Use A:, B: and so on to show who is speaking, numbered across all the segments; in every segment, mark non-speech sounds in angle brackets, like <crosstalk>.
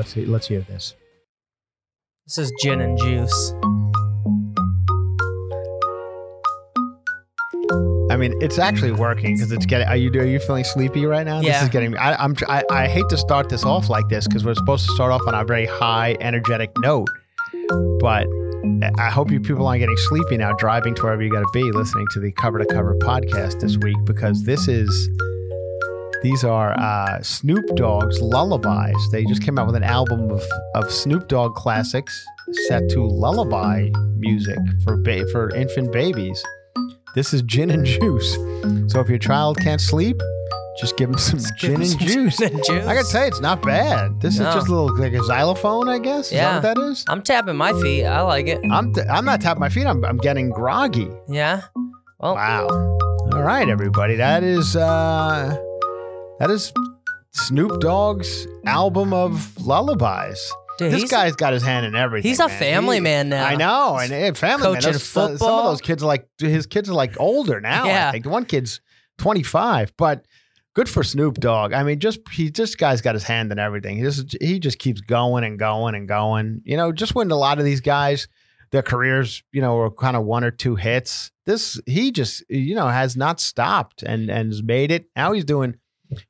A: Let's see, let's hear this.
B: This is gin and juice.
A: I mean, it's actually working because it's getting. Are you are you feeling sleepy right now? This is getting me. I, I'm. I, I hate to start this off like this because we're supposed to start off on a very high, energetic note. But I hope you people aren't getting sleepy now, driving to wherever you got to be, listening to the Cover to Cover podcast this week because this is. These are uh, Snoop Dogg's lullabies. They just came out with an album of, of Snoop Dogg classics set to lullaby music for ba- for infant babies. This is gin and juice. So if your child can't sleep, just give them some
B: give
A: and
B: some gin and juice.
A: I gotta say, it's not bad. This
B: No.
A: is just a little like a xylophone, I guess. Is
B: Yeah.
A: that what that is?
B: I'm tapping my feet. I like it.
A: I'm I'm not tapping my feet. I'm I'm getting groggy.
B: Yeah. Well,
A: Wow. All right, everybody. That is uh that is Snoop Dogg's album of lullabies.
B: dude,
A: this guy's got his hand in everything.
B: he's a
A: man.
B: family
A: He-
B: man now.
A: I know, and family man.
B: Coaching
A: Those- uh, Some of those kids are like his kids are like older now.
B: Yeah.
A: I think one kid's twenty five, but good for Snoop Dogg. I mean, just he just guy's got his hand in everything. He just he just keeps going and going and going. You know, just when a lot of these guys. Their careers, you know, were kind of one or two hits. This he just, you know, has not stopped and and has made it. Now he's doing.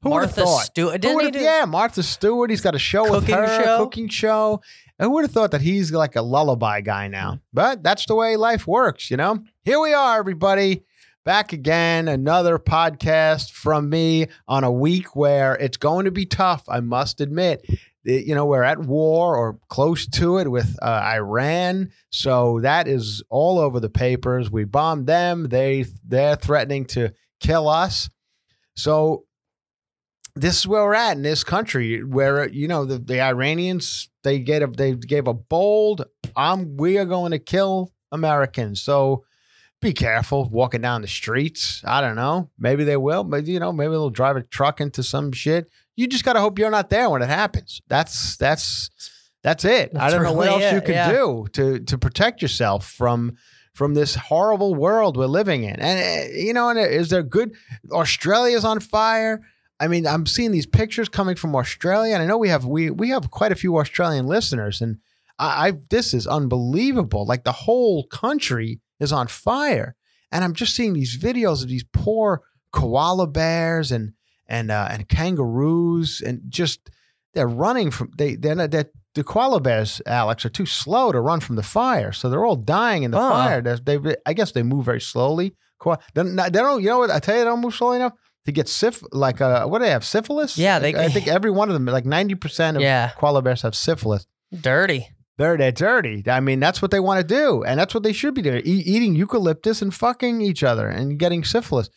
A: Who would have thought?
B: Stewart.
A: Who would've- yeah, Martha Stewart. He's got a show with
B: Cooking
A: her,
B: show?
A: cooking show. Who would have thought that he's like a lullaby guy now? But that's the way life works, you know? Here we are, everybody. Back again, another podcast from me on a week where it's going to be tough, I must admit. The- You know, we're at war or close to it with uh, Iran. So that is all over the papers. We bombed them. They they're threatening to kill us. So this is where we're at in this country where you know the, the Iranians they get a they gave a bold um we are going to kill Americans. So be careful walking down the streets. I don't know. Maybe they will but you know maybe they'll drive a truck into some shit. You just got to hope you're not there when it happens. That's that's that's it. I don't know what
B: really
A: else you can
B: yeah.
A: do to to protect yourself from from this horrible world we're living in. And uh, you know and is there good Australia's on fire I mean, I'm seeing these pictures coming from Australia, and I know we have we we have quite a few Australian listeners, and I, I this is unbelievable. Like the whole country is on fire, and I'm just seeing these videos of these poor koala bears and and uh, and kangaroos, and just they're running from they they're not that. The koala bears, Alex, are too slow to run from the fire, so they're all dying in the
B: Oh.
A: fire. They, they, I guess they move very slowly. They're they don't, you know what? I tell you, they don't move slowly enough to get syph like uh what do they have syphilis?
B: Yeah, they-
A: i think <laughs> every one of them like 90% of
B: Yeah.
A: koala bears have syphilis.
B: Dirty.
A: they're they're dirty. I mean that's what they want to do and that's what they should be doing e- eating eucalyptus and fucking each other and getting syphilis.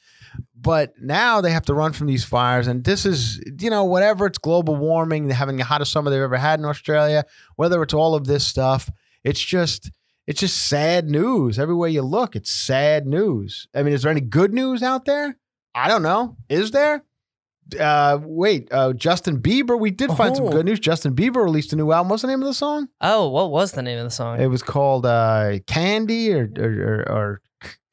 A: But now they have to run from these fires and this is you know whatever it's global warming they're having the hottest summer they've ever had in australia whether it's all of this stuff it's just it's just sad news. Everywhere you look it's sad news. I mean is there any good news out there i don't know is there uh wait uh justin bieber we did find some
B: Oh.
A: good news justin bieber released a new album what's the name of the song
B: Oh, what was the name of the song?
A: it was called uh candy or or or, or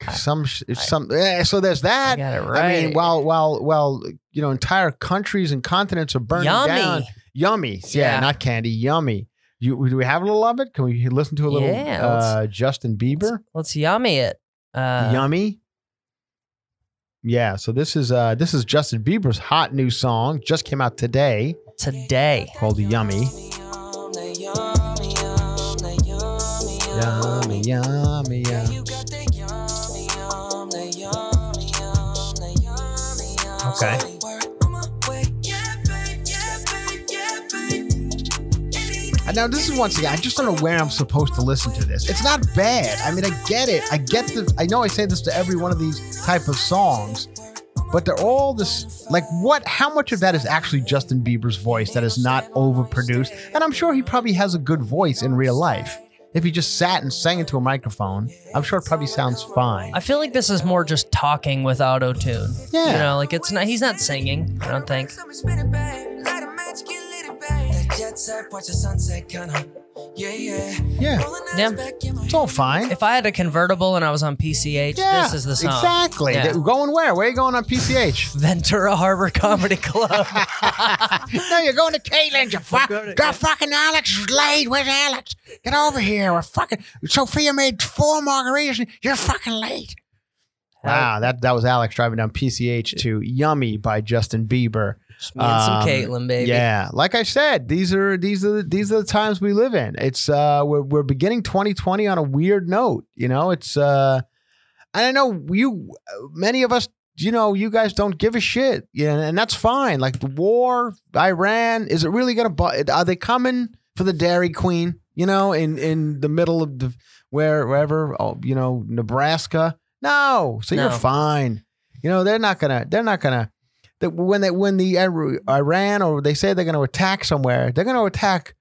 B: I-
A: some sh- some yeah, so there's that
B: I got it
A: I mean, while while while you know entire countries and continents are burning
B: Yummy.
A: down, yummy, yeah,
B: Yeah.
A: not candy, yummy. You, do we have a little of it? Can we listen to a little
B: Yeah,
A: uh, Justin Bieber?
B: Let's yummy it. Uh,
A: Yummy. Yeah, so this is uh this is Justin Bieber's hot new song. Just came out today
B: today.
A: called Yummy. Yummy, yummy, yummy. Okay. And now this is once again, I just don't know where I'm supposed to listen to this. It's not bad. I mean, I get it. I get the. I know I say this to every one of these type of songs, but they're all this. Like, what? How much of that is actually Justin Bieber's voice that is not overproduced? And I'm sure he probably has a good voice in real life. If he just sat and sang into a microphone, I'm sure it probably sounds fine.
B: I feel like this is more just talking with auto tune.
A: Yeah.
B: You know, like it's not. He's not singing. I don't think.
C: Yeah, yeah.
A: Yeah,
B: Yeah.
A: it's all fine.
B: If I had a convertible and I was on PCH,
A: Yeah,
B: this is the song.
A: Exactly.
B: Yeah.
A: Going where? Where are you going on PCH? <laughs>
B: Ventura Harbor Comedy Club. <laughs>
A: no, you're going to Caitlin. You fuck.
B: going to-
A: Got fucking Alex is late. Where's Alex? Get over here. We're fucking. Sophia made four margaritas. and You're fucking late. Wow, that that was Alex driving down PCH to "Yummy" by Justin Bieber.
B: Just me and some
A: Um,
B: Caitlin, baby.
A: Yeah, like I said, these are these are these are the times we live in. It's uh we're we're beginning 2020 on a weird note. You know, it's uh and I know you many of us you know, you guys don't give a shit. Yeah, and that's fine. Like the war, Iran, is it really gonna bu- are they coming for the Dairy Queen, you know, in in the middle of the where wherever, oh, you know, Nebraska? No. So you're fine. You know, they're not gonna they're not gonna that when they when the Iran or they say they're going to attack somewhere, they're going to attack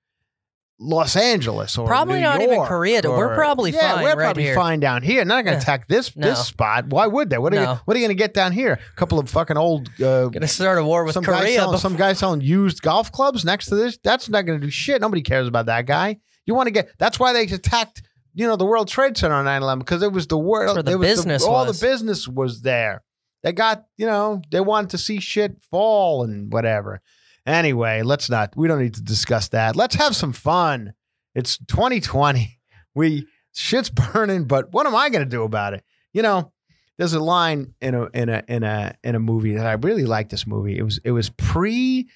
A: Los Angeles or
B: Probably
A: New
B: not even
A: York
B: Korea. We're probably
A: yeah,
B: fine
A: We're
B: right
A: probably
B: here.
A: fine down here. Not going
B: Yeah.
A: to attack this
B: No.
A: this spot. Why would they? What are
B: No.
A: you, what are you going to get down here? A couple of fucking old. Uh,
B: Gonna start a war with
A: some guy
B: Korea.
A: selling, <laughs>
B: before-
A: some guy selling used golf clubs next to this. That's not going to do shit. Nobody cares about that guy. You want to get. That's why they attacked. You know the World Trade Center on 9-11 because it was the world.
B: Where the
A: it was
B: business
A: all
B: was.
A: the business was there. They got you know they wanted to see shit fall and whatever. Anyway, let's not. We don't need to discuss that. Let's have some fun. It's 2020. We shit's <laughs> burning, but what am I going to do about it? You know, there's a line in a in a in a in a movie that I really like. This movie. It was it was pre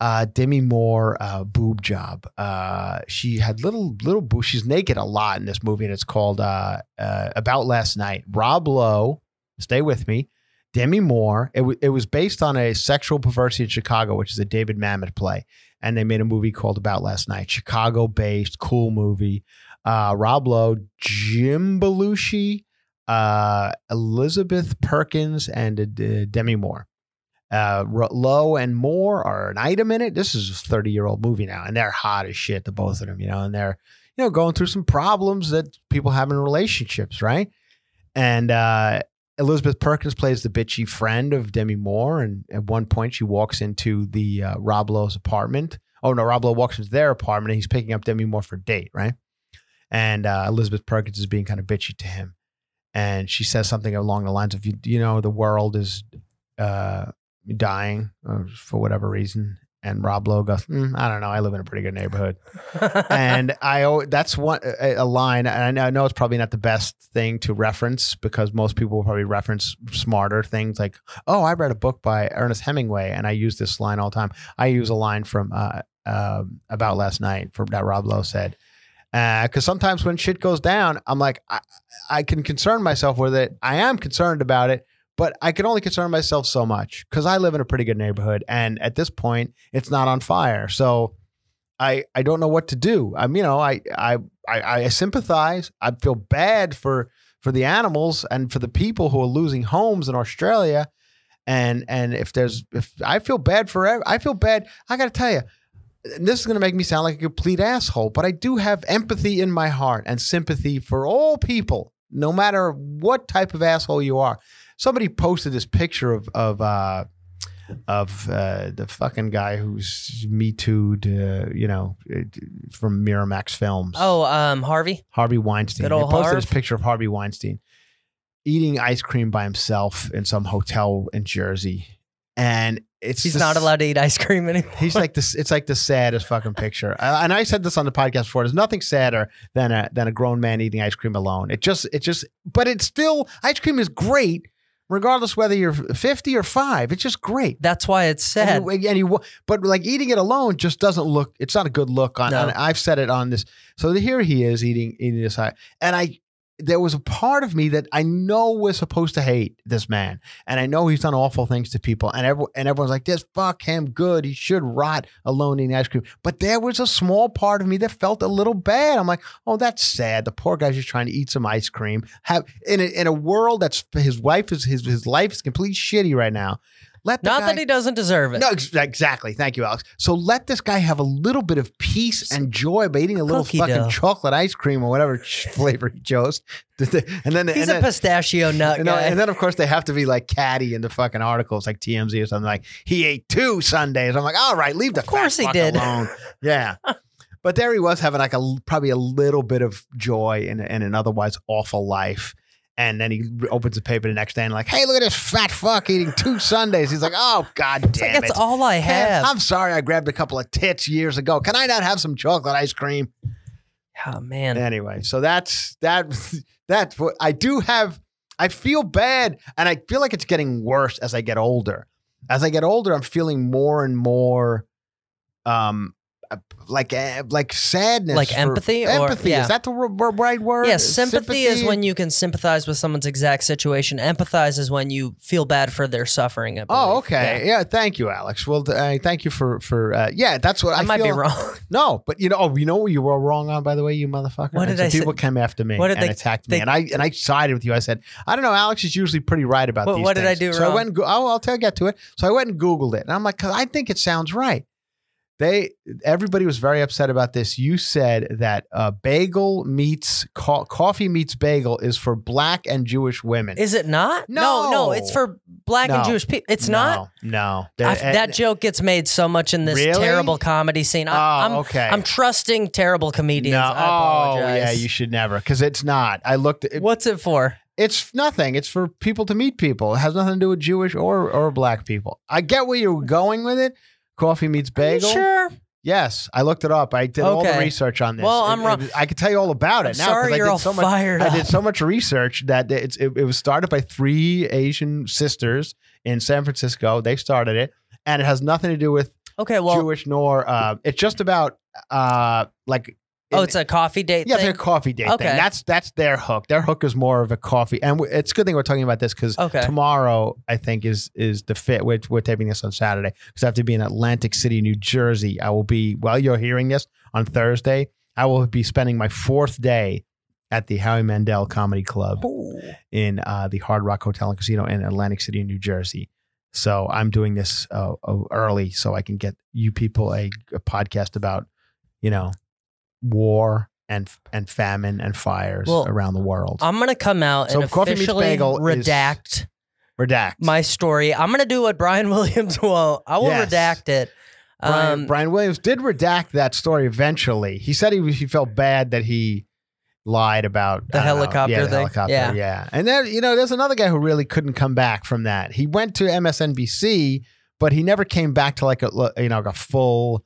A: uh, Demi Moore uh, boob job. Uh, she had little little boob. She's naked a lot in this movie, and it's called uh, uh, About Last Night. Rob Lowe, stay with me. Demi Moore. It, w- it was based on a sexual perversity in Chicago, which is a David Mamet play, and they made a movie called About Last Night. Chicago based, cool movie. Uh, Rob Lowe, Jim Belushi, uh, Elizabeth Perkins, and uh, Demi Moore. Uh, Lowe and Moore are an item in it. This is a 30 year old movie now, and they're hot as shit, the both of them, you know, and they're, you know, going through some problems that people have in relationships, right? And uh, Elizabeth Perkins plays the bitchy friend of Demi Moore, and at one point she walks into the uh, Lowe's apartment. Oh no, Rob Lowe walks into their apartment, and he's picking up Demi Moore for a date, right? And uh, Elizabeth Perkins is being kind of bitchy to him, and she says something along the lines of, "You, you know, the world is." Uh, dying uh, for whatever reason. And Rob Lowe goes, "Mm, I don't know. I live in a pretty good neighborhood. <laughs> and I, that's one, a, a line. And I know, I know it's probably not the best thing to reference because most people will probably reference smarter things like, oh, I read a book by Ernest Hemingway and I use this line all the time. I use a line from, uh, uh, about last night from that Rob Lowe said. Because sometimes when shit goes down, I'm like, I, I can concern myself with it. I am concerned about it, but I can only concern myself so much because I live in a pretty good neighborhood, and at this point, it's not on fire. So I I don't know what to do. I'm you know I I I, I sympathize. I feel bad for for the animals and for the people who are losing homes in Australia. And and if there's if I feel bad for I feel bad. I got to tell you, this is going to make me sound like a complete asshole, but I do have empathy in my heart and sympathy for all people, no matter what type of asshole you are. Somebody posted this picture of of uh, of uh, the fucking guy who's me too'd, uh, you know, from Miramax Films.
B: oh, um, Harvey.
A: Harvey Weinstein.
B: Good
A: They posted
B: Harv.
A: this picture of Harvey Weinstein eating ice cream by himself in some hotel in Jersey. And it's
B: He's not allowed to eat ice cream anymore.
A: He's like this. It's like the saddest fucking picture. And I said this on the podcast before. There's nothing sadder than a than a grown man eating ice cream alone. It just it just. But it's still ice cream is great, regardless whether you're 50 or five. It's just great.
B: That's why it's sad.
A: And you, and you, but like eating it alone just doesn't look. It's not a good look on.
B: No.
A: and I've said it on this. So here he is eating eating this, high and I. There was a part of me that I know was supposed to hate this man, and I know he's done awful things to people, and everyone and everyone's like, "This fuck him, good. He should rot alone eating ice cream." But there was a small part of me that felt a little bad. I'm like, "Oh, that's sad. The poor guy's just trying to eat some ice cream. Have in a, in a world that's his wife is his his life is complete shitty right now. Let the
B: Not
A: guy,
B: that he doesn't deserve it.
A: no, ex- exactly. Thank you, Alex. So let this guy have a little bit of peace and joy by eating a little
B: Cookie
A: fucking
B: dough.
A: chocolate ice cream or whatever flavor he chose. And then,
B: He's
A: and
B: a
A: then,
B: pistachio nut
A: know,
B: guy.
A: and then of course they have to be like catty in the fucking articles, like TMZ or something like he ate two sundaes. I'm like, all right, leave the
B: Of course he
A: fuck
B: did.
A: alone. <laughs> Yeah. But there he was having like a probably a little bit of joy in, in an otherwise awful life. And then he opens the paper the next day and like, hey, look at this fat fuck eating two sundaes. He's like, oh god
B: It's like,
A: damn
B: that's all I have.
A: I'm sorry I grabbed a couple of tits years ago. Can I not have some chocolate ice cream?
B: oh man.
A: Anyway, so that's that that's what I do have I feel bad and I feel like it's getting worse as I get older. As I get older, I'm feeling more and more um like uh, like sadness
B: Like empathy or-
A: empathy
B: yeah.
A: is that the r- right word
B: Yeah, sympathy, is when you can sympathize with someone's exact situation. Empathize is when you feel bad for their suffering.
A: Oh okay
B: Yeah.
A: yeah. thank you alex well uh, thank you for for uh, yeah that's what i,
B: I, might be wrong. <laughs>
A: No, but you know, oh, you know what you were wrong on, by the way, you motherfucker.
B: What did
A: so
B: I say?
A: People came after me
B: What did
A: and
B: they-
A: attacked me,
B: they-
A: and I and I sided with you. I said, I don't know. Alex is usually pretty right about
B: What-
A: these.
B: what did I
A: things."
B: do
A: So I
B: wrong?
A: went. And go- oh, I'll tell. you. Get to it. So I went and Googled it, and I'm like, I think it sounds right. They everybody was very upset about this. You said that uh, bagel meets co- coffee meets bagel is for black and Jewish women.
B: Is it not? no, no.
A: No.
B: It's for black and Jewish people. It's
A: no,
B: not.
A: No,
B: I, that joke gets made so much in this
A: Really?
B: terrible comedy scene. I,
A: Oh,
B: I'm,
A: okay.
B: I'm trusting terrible comedians.
A: no.
B: I apologize.
A: Oh, yeah. You should never because it's not. I looked. It,
B: What's it for?
A: It's nothing. It's for people to meet people. It has nothing to do with Jewish or or black people. I get where you're going with it. Coffee meets bagel.
B: sure?
A: Yes, I looked it up. I did all the
B: Okay.
A: research on this.
B: Well, I'm
A: it
B: wrong.
A: I could tell you all about
B: I'm
A: it now.
B: sorry
A: I
B: you're
A: did
B: all
A: so much.
B: fired
A: I
B: up.
A: did so much research that it's, it, it was started by three Asian sisters in San Francisco. They started it, and it has nothing to do with
B: Okay, well,
A: Jewish nor. Uh, it's just about uh, like.
B: Oh, it's a coffee date
A: Yeah, it's like a coffee date
B: Okay.
A: thing. That's that's their hook. Their hook is more of a coffee, and it's a good thing we're talking about this because
B: Okay.
A: tomorrow I think is is the fit. We're, we're taping this on Saturday because I have to be in Atlantic City, New Jersey. I will be while you're hearing this on Thursday. I will be spending my fourth day at the Howie Mandel Comedy Club
B: Ooh.
A: in uh, the Hard Rock Hotel and Casino in Atlantic City, New Jersey. So I'm doing this uh, uh, early so I can get you people a, a podcast about, you know, war and and famine and fires
B: Well,
A: around the world.
B: I'm gonna come out
A: So
B: and officially redact
A: Redact.
B: my story. I'm gonna do what Brian <laughs> Williams won't. I will
A: Yes.
B: redact it.
A: Brian,
B: Um,
A: Brian Williams did redact that story eventually. He said he he felt bad that he lied about
B: The
A: know,
B: helicopter
A: yeah, the helicopter,
B: Yeah.
A: yeah. And then you know, there's another guy who really couldn't come back from that. He went to MSNBC, but he never came back to like a you know like a full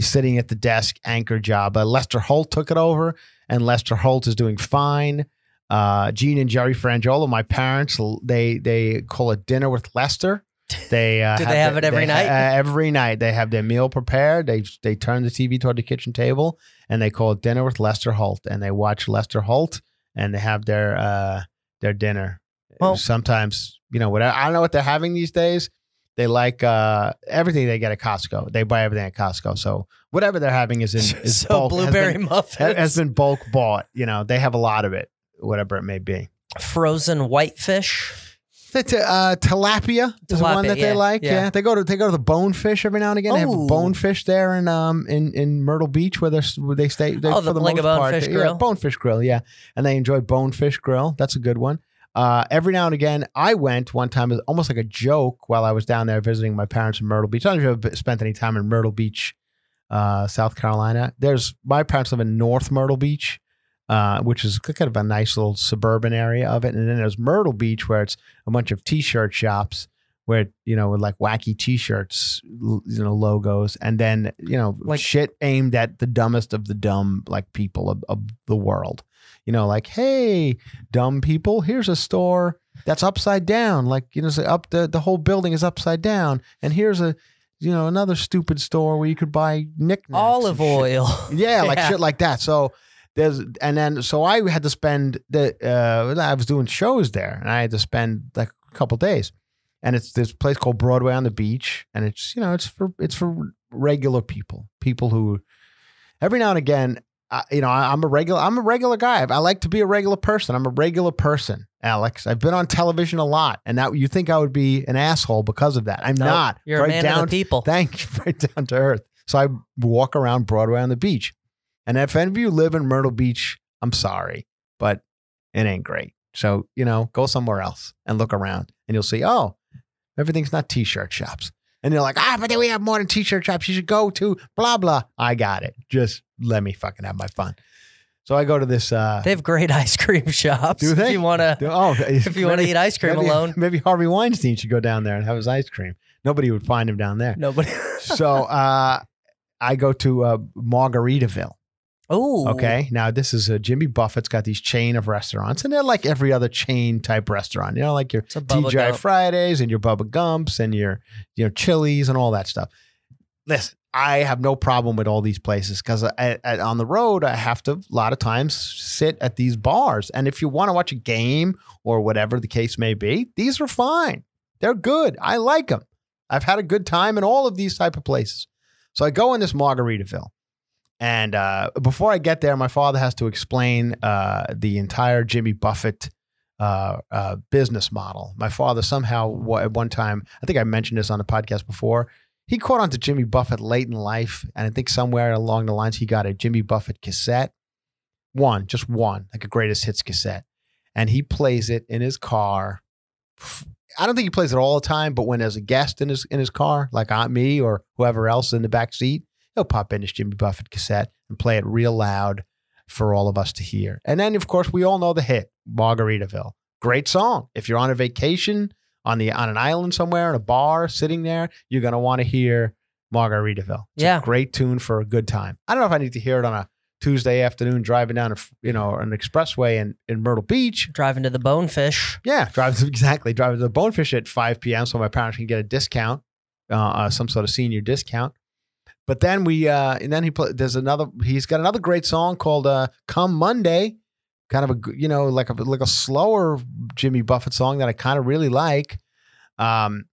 A: sitting at the desk anchor job. Uh, Lester Holt took it over, and Lester Holt is doing fine. Uh, Gene and Jerry Franjola, my parents, they they call it dinner with Lester. They uh, <laughs>
B: Do they have it every night?
A: uh, every night they have their meal prepared. They they turn the TV toward the kitchen table and they call it dinner with Lester Holt, and they watch Lester Holt and they have their uh their dinner.
B: Well-
A: sometimes you know what I don't know what they're having these days. They like uh everything they get at Costco. They buy everything at Costco. So whatever they're having is in <laughs> is
B: so
A: bulk, has
B: blueberry
A: been-
B: muffins,
A: has been bulk bought. You know they have a lot of it, whatever it may be.
B: frozen whitefish.
A: Uh, tilapia is the one that they like. Yeah.
B: yeah.
A: they go to they go to the bonefish every now and again. They have bonefish there in um in, in Myrtle Beach where they where they stay. They,
B: Oh, the-
A: for the
B: like a
A: most part,
B: Bonefish
A: yeah,
B: Grill?
A: bonefish grill, yeah. And they enjoy bonefish grill. That's a good one. Uh, every now and again, I went one time as almost like a joke while I was down there visiting my parents in Myrtle Beach. I don't know if you've spent any time in Myrtle Beach, uh, South Carolina. There's my parents live in North Myrtle Beach, uh, which is kind of a nice little suburban area of it. And then there's Myrtle Beach, where it's a bunch of t-shirt shops where you know with like wacky T-shirts, you know logos, and then you know
B: Like-
A: shit aimed at the dumbest of the dumb like people of, of the world. You know, like hey, dumb people, here's a store that's upside down. Like you know, say up the the whole building is upside down, and here's a you know another stupid store where you could buy knickknacks,
B: Olive oil. <laughs>
A: Yeah, like
B: Yeah.
A: shit like that. So there's and then so I had to spend the uh I was doing shows there and I had to spend like a couple days. And it's this place called Broadway on the beach and it's you know it's for it's for regular people, people who every now and again I, you know, I, I'm a regular. I'm a regular guy. I like to be a regular person. I'm a regular person, Alex. I've been on television a lot, and now you think I would be an asshole because of that. I'm
B: Nope,
A: not.
B: You're a
A: right
B: man
A: down
B: of the people.
A: Thank you. <laughs> Right down to earth. So I walk around Broadway on the beach. And if any of you live in Myrtle Beach, I'm sorry, but it ain't great. So, you know, go somewhere else and look around and you'll see, oh, everything's not t shirt shops. And you're like, ah, but then we have more than t shirt shops. You should go to blah, blah. I got it. Just let me fucking have my fun. So I go to this. Uh,
B: They have great <laughs> ice cream shops.
A: Do they? <laughs>
B: If you want to,
A: oh,
B: if you want to eat ice cream
A: maybe,
B: alone,
A: maybe Harvey Weinstein should go down there and have his ice cream. Nobody would find him down there.
B: nobody.
A: so <laughs> uh, I go to uh, Margaritaville.
B: Oh,
A: Okay. Now this is uh, Jimmy Buffett's got these chain of restaurants, and they're like every other chain type restaurant. You know, like your
B: a
A: TGI. Fridays and your Bubba Gumps and your you know Chili's and all that stuff. Listen, I have no problem with all these places because on the road I have to a lot of times sit at these bars, and if you want to watch a game or whatever the case may be, these are fine. They're good. I like them. I've had a good time in all of these type of places. So I go in this Margaritaville. And uh, before I get there, my father has to explain uh, the entire Jimmy Buffett uh, uh, business model. My father somehow, at one time, I think I mentioned this on the podcast before, he caught on to Jimmy Buffett late in life. And I think somewhere along the lines, he got a Jimmy Buffett cassette. One, just one, like a greatest hits cassette. And he plays it in his car. I don't think he plays it all the time, but when there's a guest in his in his car, like Aunt me or whoever else in the back seat, he'll pop in his Jimmy Buffett cassette and play it real loud for all of us to hear. And then, of course, we all know the hit, Margaritaville. Great song. If you're on a vacation on the on an island somewhere in a bar, sitting there, you're gonna want to hear Margaritaville. It's
B: Yeah.
A: great tune for a good time. I don't know if I need to hear it on a Tuesday afternoon driving down a you know an expressway in, in Myrtle Beach.
B: driving to the Bonefish.
A: Yeah, driving <laughs> exactly. driving to the Bonefish at 5 p.m. so my parents can get a discount, uh, uh, some sort of senior discount. But then we, uh, and then he play, there's another. He's got another great song called uh, "Come Monday," kind of a you know like a like a slower Jimmy Buffett song that I kind of really like. Um,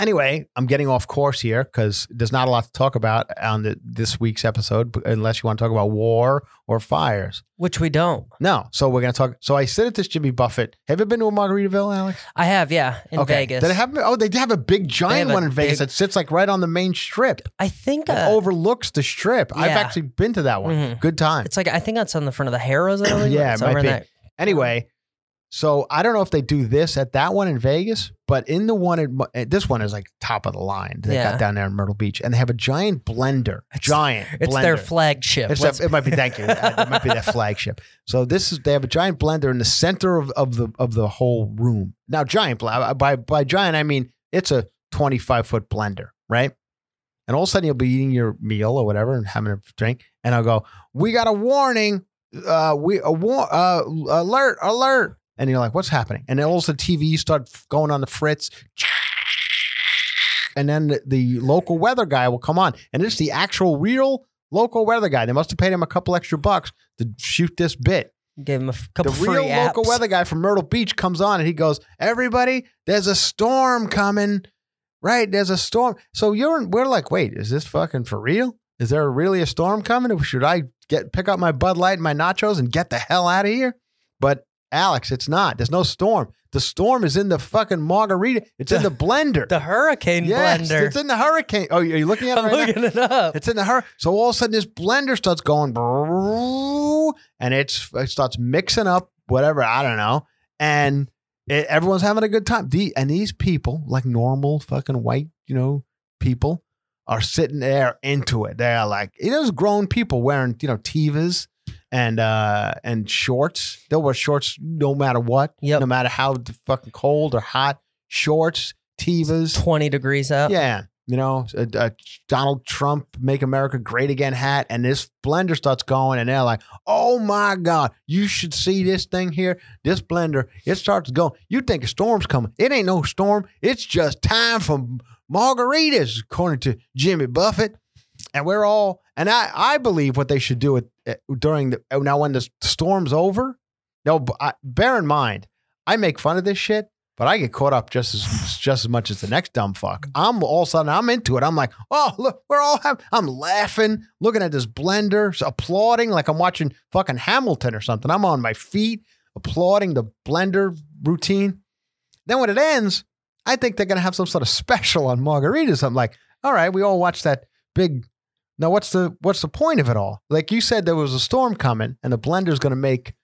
A: anyway, I'm getting off course here because there's not a lot to talk about on the, this week's episode, unless you want to talk about war or fires.
B: Which we don't.
A: No, so we're gonna talk. So I sit at this Jimmy Buffett. Have you been to a Margaritaville, Alex?
B: I have, yeah, in Vegas.
A: Did it have? Oh, they have a big giant one in Vegas
B: big-
A: that sits like right on the main strip.
B: I think
A: It
B: uh,
A: overlooks the strip. I've actually been to that one.
B: Mhm.
A: Good time.
B: it's like I think that's on the front of the believe.
A: Yeah, it might be.
B: that-
A: Anyway, so I don't know if they do this at that one in Vegas, but in the one at eh, this one is like top of the line. They
B: Yeah.
A: got down there in Myrtle Beach, and they have a giant blender.
B: It's-
A: giant.
B: It's
A: blender.
B: their flagship.
A: It's it might be thank you. Uh, it might be their <laughs> flagship. So this is they have a giant blender in the center of, of the of the whole room. Now giant by by giant I mean it's a 25 foot blender, right? And all of a sudden you'll be eating your meal or whatever and having a drink, and I'll go, "We got a warning! Uh, we a war uh, alert alert!" And you're like, "What's happening?" And then all of a sudden TV start going on the fritz. And then the, the local weather guy will come on, and it's the actual real local weather guy. They must have paid him a couple extra bucks to shoot this bit.
B: Give him a couple
A: the real local weather guy from Myrtle Beach comes on and he goes, "Everybody, there's a storm coming. Right? There's a storm." So you're we're like, "Wait, is this fucking for real? Is there really a storm coming? Should I get pick up my Bud Light and my nachos and get the hell out of here?" But Alex, it's not. There's no storm. The storm is in the fucking margarita. It's in the blender.
B: The hurricane
A: yes,
B: blender.
A: it's in the hurricane. Oh, are you looking at it
B: I'm
A: right now?
B: looking it up.
A: It's in the her. So all of a sudden, this blender starts going, and it's it starts mixing up whatever I don't know, and it, everyone's having a good time. The, and these people, like normal fucking white, you know, people, are sitting there into it. They're like, it is grown people wearing you know Tevas and uh and shorts. They'll wear shorts no matter what,
B: Yep.
A: no matter how fucking cold or hot. Shorts, sativas.
B: 20 degrees out.
A: Yeah. You know, a, a Donald Trump Make America Great Again hat, and this blender starts going, and they're like, oh my God, you should see this thing here. This blender, it starts going. You think a storm's coming. It ain't no storm. It's just time for margaritas, according to Jimmy Buffett. And we're all, and I, I believe what they should do at, at- eh, during the, oh, now when the storm's over. No, I- bear in mind, I make fun of this shit, but I get caught up just as just as much as the next dumb fuck. Mm. I'm all of a sudden I'm into it. I'm like, oh look, we're all having. I'm laughing, looking at this blender, applauding like I'm watching fucking Hamilton or something. I'm on my feet, applauding the blender routine. Then when it ends, I think they're gonna have some sort of special on margaritas. I'm like, all right, we all watched that big. Now what's the what's the point of it all? Like you said, there was a storm coming, and the blender's gonna make,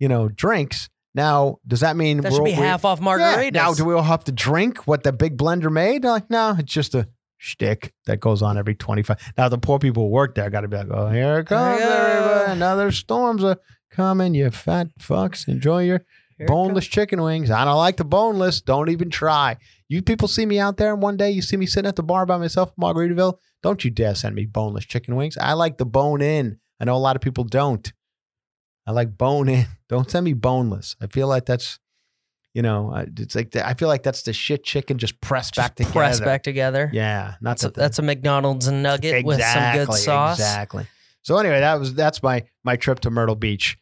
A: you know, drinks. Now, does that mean
B: That should
A: we're-
B: be
A: we-
B: half off
A: yeah.
B: margaritas.
A: Now, do we all have to drink what the big blender made? They're like, no, it's just a shtick that goes on every 25. Now, the poor people who work there got to be like, oh, here it comes, everybody. Another storms are coming. You fat fucks. Enjoy your
B: Here
A: boneless chicken wings. I don't like the boneless. Don't even try. You people see me out there and one day you see me sitting at the bar by myself in Margaritaville. Don't you dare send me boneless chicken wings. I like the bone in. I know a lot of people don't. I like bone in. <laughs> Don't send me boneless. I feel like that's, you know, it's like the, I feel like that's the shit chicken just pressed
B: Just
A: back together.
B: Press back together.
A: Yeah, not
B: That's
A: that the-
B: that's a McDonald's nugget with some good sauce.
A: Exactly. So anyway, that was that's my my trip to Myrtle Beach.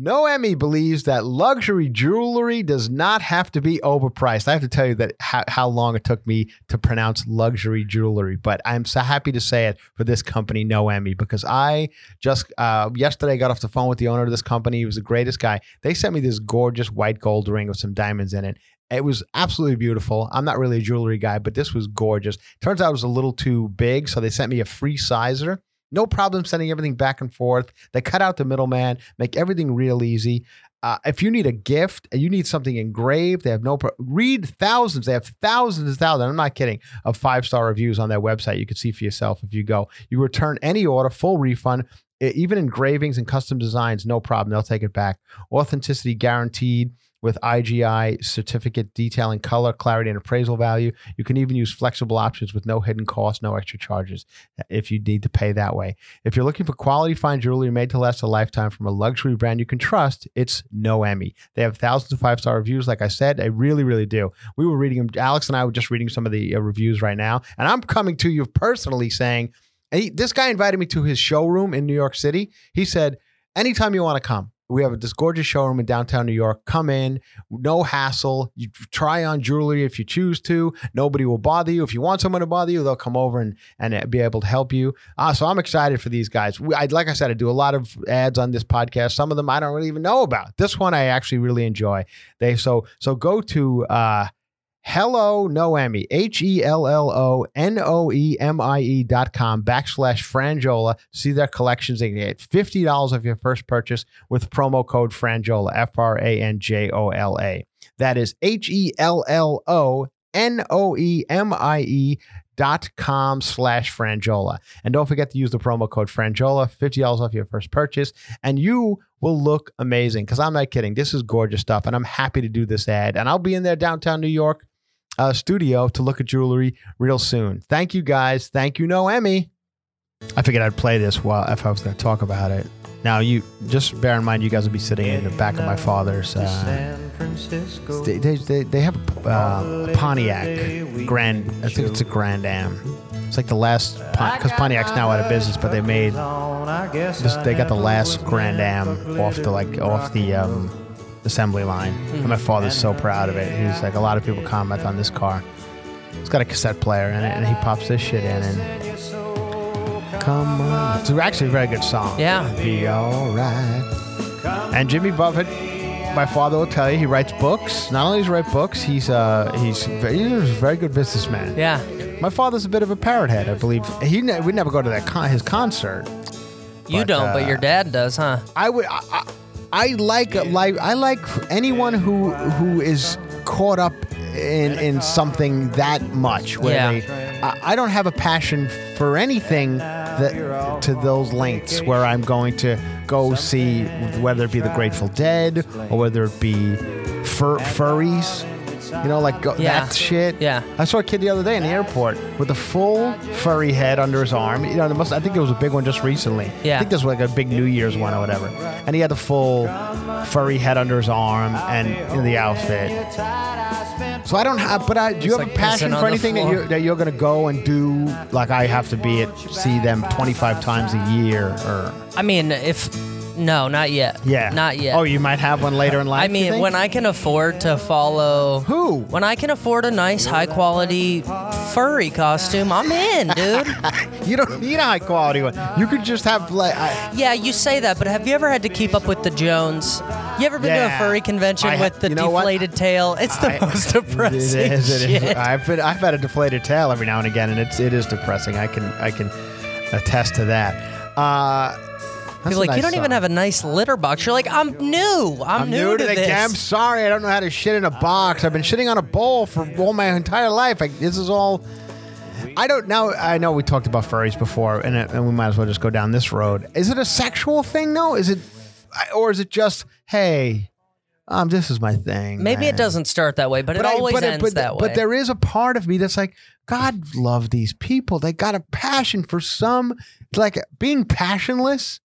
A: Noemie believes that luxury jewelry does not have to be overpriced. I have to tell you that how, how long it took me to pronounce luxury jewelry, but I'm so happy to say it for this company, Noemie, because I just uh, yesterday got off the phone with the owner of this company. He was the greatest guy. They sent me this gorgeous white gold ring with some diamonds in it. It was absolutely beautiful. I'm not really a jewelry guy, but this was gorgeous. Turns out it was a little too big, so they sent me a free sizer. No problem sending everything back and forth. They cut out the middleman, make everything real easy. Uh, if you need a gift and you need something engraved, they have no read thousands. They have thousands and thousands. I'm not kidding. Of five star reviews on their website. You can see for yourself if you go. You return any order, full refund. Even engravings and custom designs, no problem. They'll take it back. Authenticity guaranteed with IGI certificate detailing color, clarity, and appraisal value. You can even use flexible options with no hidden costs, no extra charges if you need to pay that way. If you're looking for quality fine jewelry made to last a lifetime from a luxury brand you can trust, it's Noemie. They have thousands of five star reviews. Like I said, they really, really do. We were reading them. Alex and I were just reading some of the uh, reviews right now, and I'm coming to you personally saying, this guy invited me to his showroom in New York City. He said, anytime you want to come. We have this gorgeous showroom in downtown New York. Come in, no hassle. You try on jewelry if you choose to. Nobody will bother you. If you want someone to bother you, they'll come over and, and uh, be able to help you. Uh, so I'm excited for these guys. We, I, like I said, I do a lot of ads on this podcast. Some of them I don't really even know about. This one I actually really enjoy. They so so go to uh, Hello Noemie, H E L L O N O E M I E dot com backslash Franjola. See their collections. They get $50 off your first purchase with promo code Franjola, F R A N J O L A. That is H E L L O N O E M I E dot com slash Franjola. And don't forget to use the promo code Franjola, $50 off your first purchase, and you will look amazing. Because I'm not kidding. This is gorgeous stuff, and I'm happy to do this ad. And I'll be in there downtown New York uh, studio to look at jewelry real soon. Thank you guys. Thank you, Noemie. I figured I'd play this while if I was going to talk about it. Now, you just bear in mind, you guys will be sitting in the back of my father's. Uh, they, they, they, they have uh, a Pontiac Grand. I think it's a Grand Am. It's like the last because Pontiac's now out of business, but they made this, they got the last Grand Am off the like off the um, assembly line. And my father's so proud of it. He's like a lot of people comment on this car. It's got a cassette player in it, and he pops this shit in and. Come on. It's actually a very good song.
B: Yeah.
A: Be all right. And Jimmy Buffett, my father will tell you, he writes books. Not only does he write books, he's uh he's very, he's a very good businessman.
B: Yeah.
A: My father's a bit of a parrot head, I believe. He ne- we never go to that con- his concert.
B: You
A: But,
B: don't, but
A: uh,
B: your dad does, huh?
A: I would I, I, I like like I like anyone who who is caught up in in something that much where
B: Yeah.
A: they I, I don't have a passion for anything that to those lengths where I'm going to go see whether it be the Grateful Dead or whether it be fur, furries You know, like go,
B: Yeah.
A: that shit.
B: Yeah.
A: I saw a kid the other day in the airport with a full furry head under his arm. You know, there must, I think there was a big one just recently.
B: Yeah.
A: I think this was like a big New Year's one or whatever. And he had the full furry head under his arm and know, the outfit. So I don't have, but I do you
B: It's
A: have
B: like
A: a passion for anything that you're, that you're going to go and do? Like I have to be at, see them 25 times a year or.
B: I mean, if no, not yet.
A: Yeah.
B: not yet.
A: Oh, you might have one later in life.
B: I mean, when I can afford to follow
A: Who?
B: When I can afford a nice, high quality furry costume, I'm in, <laughs> dude.
A: You don't need a high quality one. You could just have like. I,
B: yeah, you say that, but have you ever had to keep up with the Jones? You ever been to
A: Yeah.
B: a furry convention
A: I ha-
B: with the
A: you know what?
B: deflated tail? It's the
A: I- <laughs>
B: most depressing
A: It is. It
B: shit.
A: I've been, I've had a deflated tail every now and again, and it's it is depressing. I can I can attest to that. Uh, that's a
B: like, you don't even have a nice litter box. You're like, I'm new. I'm,
A: I'm
B: new, to,
A: the
B: this.
A: game. I'm sorry, I don't know how to shit in a box. I've been shitting on a bowl for all my entire life. I, this is all. I don't know. I know we talked about furries before, and, it, and we might as well just go down this road. Is it a sexual thing, though? Is it, or is it just, hey, um, this is my thing?
B: Maybe
A: man.
B: it doesn't start that way, but, it
A: I-
B: always
A: but
B: ends
A: but,
B: that way.
A: But there is a part of me that's like, God love these people. They got a passion for some, like being passionless.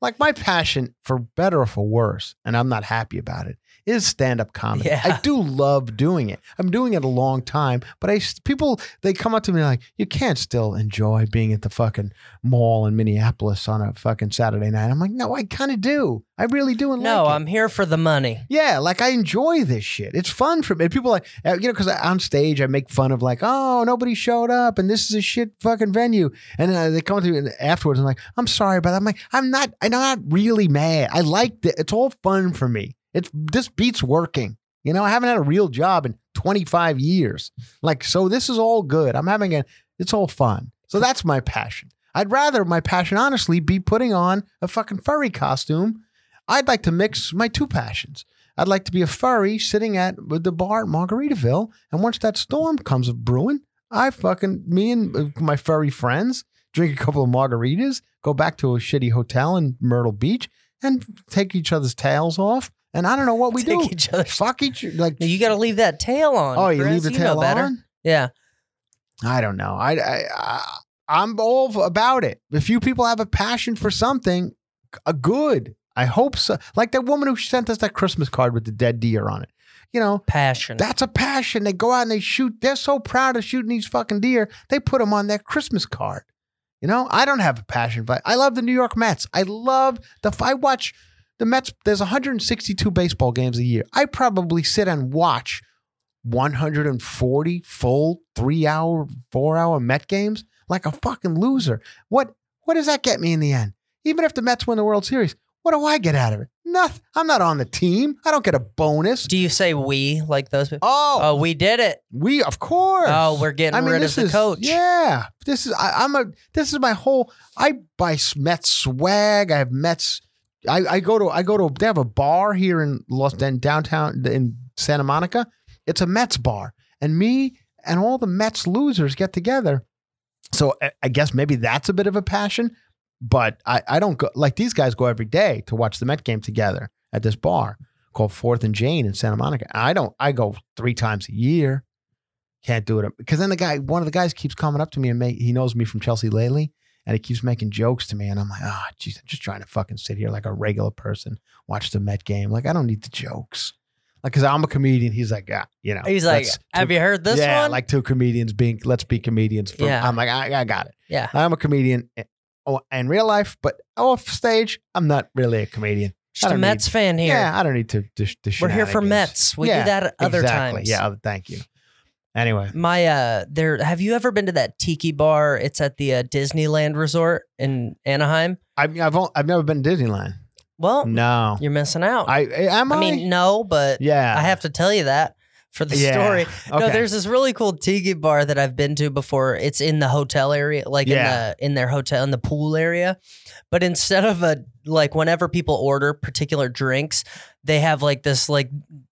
A: Like my passion, for better or for worse, and I'm not happy about it, is stand up comedy.
B: Yeah.
A: I do love doing it. I'm doing it a long time, but I people they come up to me like, you can't still enjoy being at the fucking mall in Minneapolis on a fucking Saturday night. I'm like, no, I kind of do. I really do. And
B: no,
A: like.
B: I'm here for the money.
A: Yeah, like I enjoy this shit. It's fun for me. People like uh, you know because on stage I make fun of like, oh, nobody showed up and this is a shit fucking venue, and uh, they come to me and afterwards. I'm like, I'm sorry but. I'm like, I'm not. I'm not really mad. I like it. It's all fun for me. It's this beats working. You know, I haven't had a real job in 25 years. Like, so this is all good. I'm having a. It's all fun. So that's my passion. I'd rather my passion, honestly, be putting on a fucking furry costume I'd like to mix my two passions. I'd like to be a furry sitting at the bar at Margaritaville, and once that storm comes brewing, I fucking me and uh, my furry friends drink a couple of margaritas, go back to a shitty hotel in Myrtle Beach, and take each other's tails off. And I don't know what we
B: Take
A: do.
B: each other.
A: Fuck each other like.
B: You got to leave that tail on.
A: oh, you
B: Chris.
A: leave the
B: know
A: tail
B: better.
A: on.
B: Yeah.
A: I don't know. I, I, I I'm all about it. If you people have a passion for something, a good. I hope so. Like that woman who sent us that Christmas card with the dead deer on it. You know,
B: Passion.
A: that's a passion. They go out and they shoot. They're so proud of shooting these fucking deer. They put them on their Christmas card. You know, I don't have a passion, but I love the New York Mets. I love the. I watch the Mets. There's 162 baseball games a year. I probably sit and watch 140 full three hour, four hour Met games like a fucking loser. What what does that get me in the end? Even if the Mets win the World Series, what do I get out of it? Nothing. I'm not on the team. I don't get a bonus.
B: Do you say we like those people?
A: Oh,
B: Oh, we did it.
A: we of course.
B: Oh, we're getting
A: I mean,
B: rid of the
A: is
B: coach.
A: yeah. This is I, I'm a. This is my whole. I buy Mets swag. I have Mets. I, I go to I go to. They have a bar here in Los in downtown in Santa Monica. It's a Mets bar, and me and all the Mets losers get together. So I, guess maybe that's a bit of a passion, but I I don't go like these guys go every day to watch the Met game together at this bar called Fourth and Jane in Santa Monica. I don't. I go three times a year. Can't do it because then the guy, one of the guys, keeps coming up to me and make. He knows me from Chelsea lately, and he keeps making jokes to me, and I'm like, ah, oh, jeez, I'm just trying to fucking sit here like a regular person, watch the Met game. Like I don't need the jokes. Like, cause I'm a comedian. He's like, yeah, you know.
B: He's like, have you heard this
A: yeah,
B: one?
A: like two comedians being, let's be comedians. For,
B: Yeah.
A: I'm like, I, I got it.
B: yeah.
A: I'm a comedian eh, oh, in real life, but off stage, I'm not really a comedian.
B: Just a Mets fan here.
A: Yeah, I don't need to. to, to
B: We're here for. Mets. We
A: Yeah,
B: do that at other
A: exactly.
B: times.
A: Yeah, thank you. Anyway,
B: My uh there have you ever been to that tiki bar? It's at the uh, Disneyland Resort in Anaheim.
A: I mean, I've on- I've never been to Disneyland.
B: Well,
A: No,
B: you're missing out.
A: I am. I,
B: I mean, no, but
A: yeah,
B: I have to tell you that for the
A: Yeah.
B: story. No,
A: Okay.
B: there's this really cool tiki bar that I've been to before. It's in the hotel area, like
A: Yeah.
B: in the in their hotel in the pool area. But instead of a like whenever people order particular drinks, they have like this like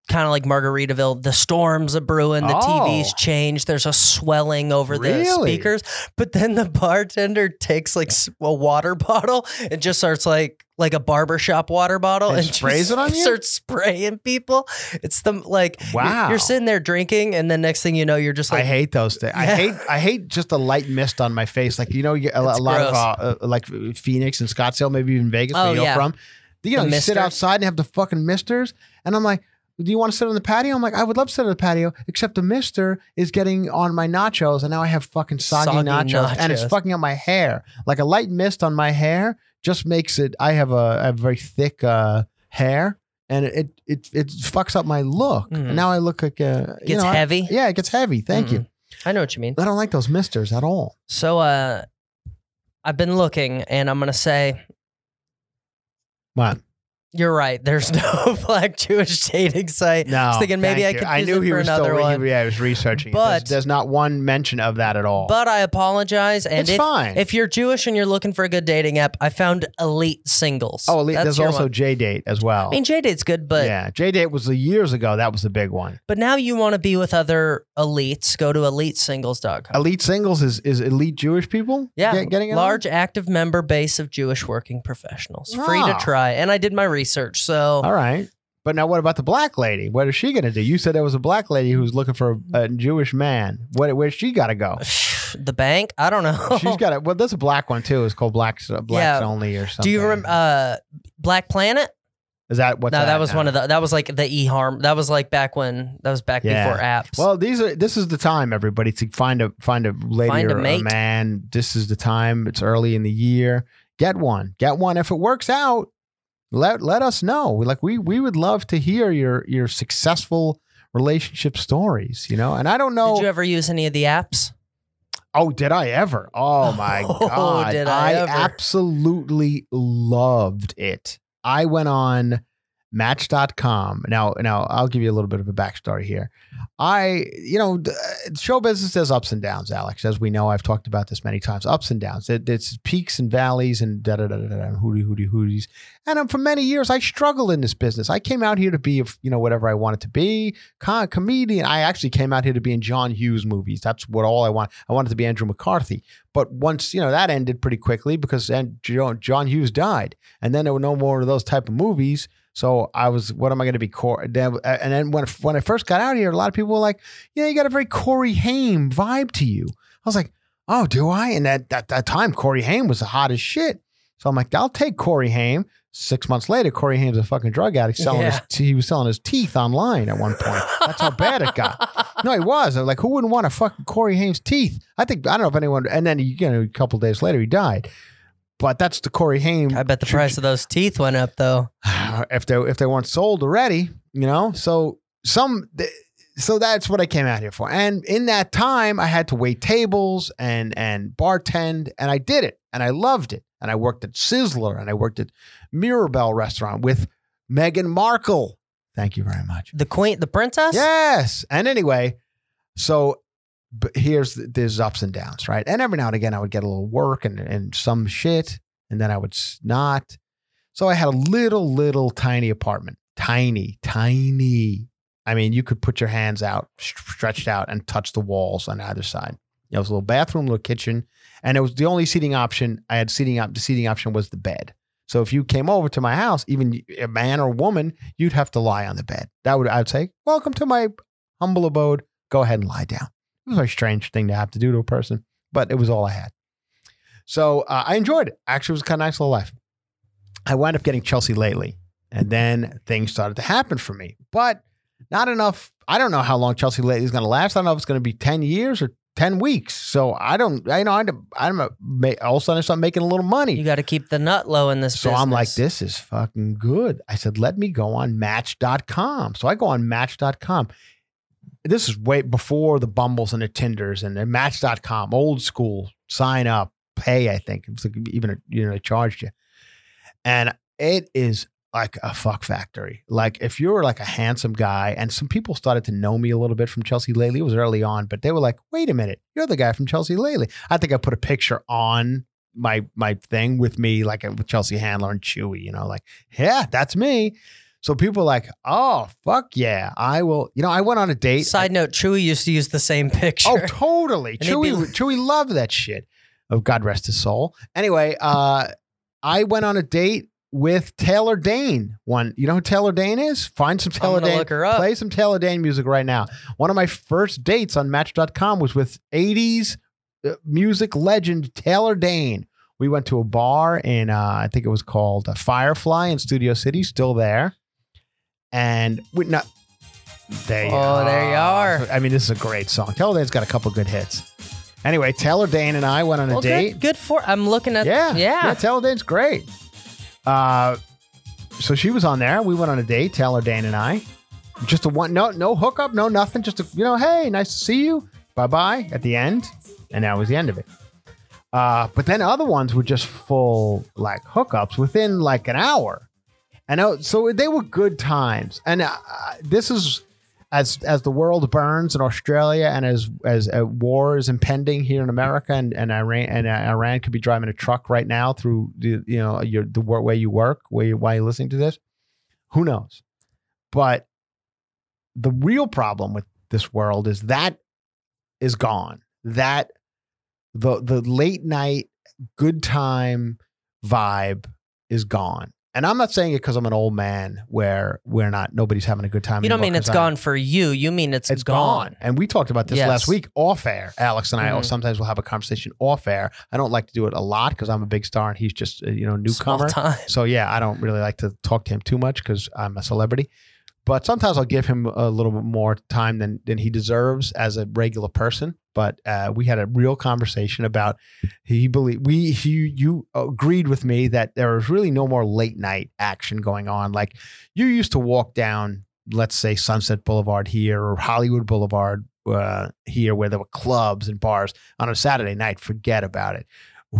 B: kind of like Margaritaville. The storms are brewing, the TVs
A: Oh.
B: change. There's a swelling over the speakers. But then the bartender takes like a water <laughs> bottle and just starts like like a barbershop water bottle
A: And
B: and,
A: sprays
B: just
A: it on you?
B: Starts spraying people. It's the like you're-
A: Wow.
B: You're, sitting there drinking, and then next thing you know, you're just like
A: I hate those things. I hate I hate just a light mist on my face. Like you know, you a, a lot of uh, uh, like Phoenix and Scottsdale, maybe even Vegas,
B: Oh,
A: where you're
B: yeah.
A: from. You know,
B: The
A: you sit outside and have the fucking misters, and I'm like. Do you want to sit on the patio? I'm like, I would love to sit on the patio, except the mister is getting on my nachos, and now I have fucking soggy,
B: Soggy
A: nachos, and it's fucking up my hair. Like a light mist on my hair just makes it. I have a, I have very thick uh, hair, and it it it fucks up my look.
B: Mhm.
A: And now I look like a you
B: gets
A: know, I-
B: heavy.
A: yeah, it gets heavy. Thank you.
B: I know what you mean.
A: I don't like those misters at all.
B: So uh I've been looking and I'm gonna say
A: What?
B: You're right. There's <laughs> no black Jewish dating site.
A: No.
B: I was thinking maybe I could
A: I knew he was
B: another
A: still.
B: one.
A: He, yeah, I was researching.
B: But-
A: there's, there's not one mention of that at all.
B: But I apologize. And
A: it's
B: if,
A: fine.
B: if you're Jewish and you're looking for a good dating app, I found Elite Singles.
A: oh, elite,
B: That's
A: there's also
B: one.
A: J Date as well.
B: I mean, J Date's good, but
A: yeah, J Date was years ago. That was the big one.
B: but now you want to be with other elites. Go to elitesingles.com.
A: Elite singles is is elite Jewish people.
B: Yeah,
A: get- getting on?
B: large active member base of Jewish working professionals. Free to
A: Ah.
B: try. And I did my research. So
A: All right. But now, what about the black lady? What is she going to do? You said there was a black lady who's looking for a, a Jewish man. What? Where's she got to go? <sighs>
B: the bank, I don't know.
A: She's got it. Well, there's a black one too. It's called Blacks uh, Blacks
B: Yeah.
A: Only or something.
B: Do you remember uh, Black Planet?
A: Is that what?
B: no, that was one of the. That was like the e harm. That was like back when. That was back
A: Yeah.
B: before apps.
A: Well, these are. This is the time, everybody, to find a find a lady
B: Find
A: or a
B: mate.
A: man. This is the time. It's early in the year. Get one. Get one. If it works out, let let us know. Like we we would love to hear your your successful relationship stories. You know, and I don't know.
B: did you ever use any of the apps?
A: Oh, did I ever? Oh <laughs> my
B: Oh,
A: god!
B: did I ever.
A: absolutely loved it. I went on Match.com. Now, now I'll give you a little bit of a backstory here. I, you know, show business has ups and downs, Alex. As we know, I've talked about this many times. Ups and downs. It, it's peaks and valleys and da da da da da and hooty hooty hooties. And um, for many years, I struggled in this business. I came out here to be, you know, whatever I wanted to be, con- comedian. I actually came out here to be in John Hughes movies. That's what all I want. I wanted to be Andrew McCarthy. But once you know that ended pretty quickly because John John Hughes died, and then there were no more of those type of movies. So I was, what am I going to be? Cor- then- uh, And then when when I first got out here, a lot of people were like, "Yeah, you got a very Corey Haim vibe to you." I was like, "Oh, do I?" And at that, that time, Corey Haim was the hot as shit. So I'm like, "I'll take Corey Haim." Six months later, Corey Haim's a fucking drug addict selling
B: Yeah.
A: his. He was selling his teeth online at one point. That's how bad it got. No, he was. I was like, who wouldn't want to fucking Corey Haim's teeth? I think I don't know if anyone. And then you know, a couple days later, he died. But that's the Corey Haim.
B: I bet the price of those teeth went up though. <sighs>
A: if they if they weren't sold already, you know. So some. So that's what I came out here for. And in that time, I had to wait tables and and bartend, and I did it, and I loved it. And I worked at Sizzler, and I worked at Mirabelle Restaurant with Meghan Markle. Thank you very much.
B: The queen, the princess.
A: Yes. And anyway, so but here's there's ups and downs, right? And every now and again, I would get a little work and and some shit, and then I would not. So I had a little, little tiny apartment, tiny, tiny. I mean, you could put your hands out, stretched out, and touch the walls on either side. It was a little bathroom, little kitchen, and it was the only seating option I had. Seating up, the seating option was the bed. So if you came over to my house, even a man or a woman, you'd have to lie on the bed. That would I'd say, "Welcome to my humble abode. Go ahead and lie down." It was a very strange thing to have to do to a person, but it was all I had. So uh, I enjoyed it. Actually, it was kind of nice little life. I wound up getting Chelsea lately, and then things started to happen for me, but not enough. I don't know how long Chelsea lately is going to last. I don't know if it's going to be ten years or ten weeks. So I don't. I know. I don't. I'm a, all of a sudden I start making a little money.
B: You got to keep the nut low in this.
A: So I'm like, this is fucking good. I said, let me go on match.com. So I go on match.com. This is way before the Bumbles and the Tinders and the match.com, old school, sign up, pay, I think. It's like even, a, you know, they charged you. And it is like a fuck factory. Like if you're like a handsome guy, and some people started to know me a little bit from Chelsea lately. It was early on, but they were like, wait a minute, you're the guy from Chelsea lately. I think I put a picture on my my thing with me, like with Chelsea Handler and Chewy, you know, like, yeah, that's me. So people are like, oh fuck yeah, I will. You know, I went on a date.
B: Side note: Chewy used to use the same picture.
A: Oh, totally. <laughs>
B: And
A: Chewy,
B: be-
A: Chewy loved that shit. Oh, God rest his soul. Anyway, uh, I went on a date with Taylor Dayne. One, you know who Taylor Dayne is? Find some Taylor Dayne.
B: look her up.
A: Play some Taylor Dayne music right now. One of my first dates on Match.com was with 80s uh, music legend Taylor Dayne. We went to a bar in, uh, I think it was called uh, Firefly in Studio City, still there. And we not. There you
B: Oh, there you are.
A: I mean, this is a great song. Taylor Dayne's got a couple good hits. Anyway, Taylor Dayne and I went on a
B: Well,
A: date.
B: good, good for. I'm looking at.
A: Yeah,
B: yeah.
A: Taylor Dayne's great. Uh, so she was on there. We went on a date, Taylor Dayne and I. Just a one, no, no hookup, no nothing. Just a, you know, hey, nice to see you. Bye bye at the end, and that was the end of it. Uh, but then other ones were just full like hookups within like an hour, and uh, so they were good times. And uh, this is as as the world burns in Australia, and as as a war is impending here in America, and, and Iran and uh, Iran could be driving a truck right now through the you know your the way you work, where you, while you're listening to this. Who knows? But the real problem with this world is that is gone. That the the late night good time vibe is gone. And I'm not saying it because I'm an old man where we're not nobody's having a good time.
B: You don't mean it's
A: I'm-
B: gone for you. You mean it's,
A: it's gone.
B: gone.
A: And we talked about this
B: Yes.
A: last week off air. Alex and I
B: Mhm.
A: sometimes will have a conversation off air. I don't like to do it a lot because I'm a big star and he's just a, you know newcomer. So yeah, I don't really like to talk to him too much because I'm a celebrity. But sometimes I'll give him a little bit more time than than he deserves as a regular person. But uh, we had a real conversation about he believe we he you agreed with me that there is really no more late night action going on. Like you used to walk down, let's say Sunset Boulevard here or Hollywood Boulevard uh, here, where there were clubs and bars on a Saturday night. Forget about it.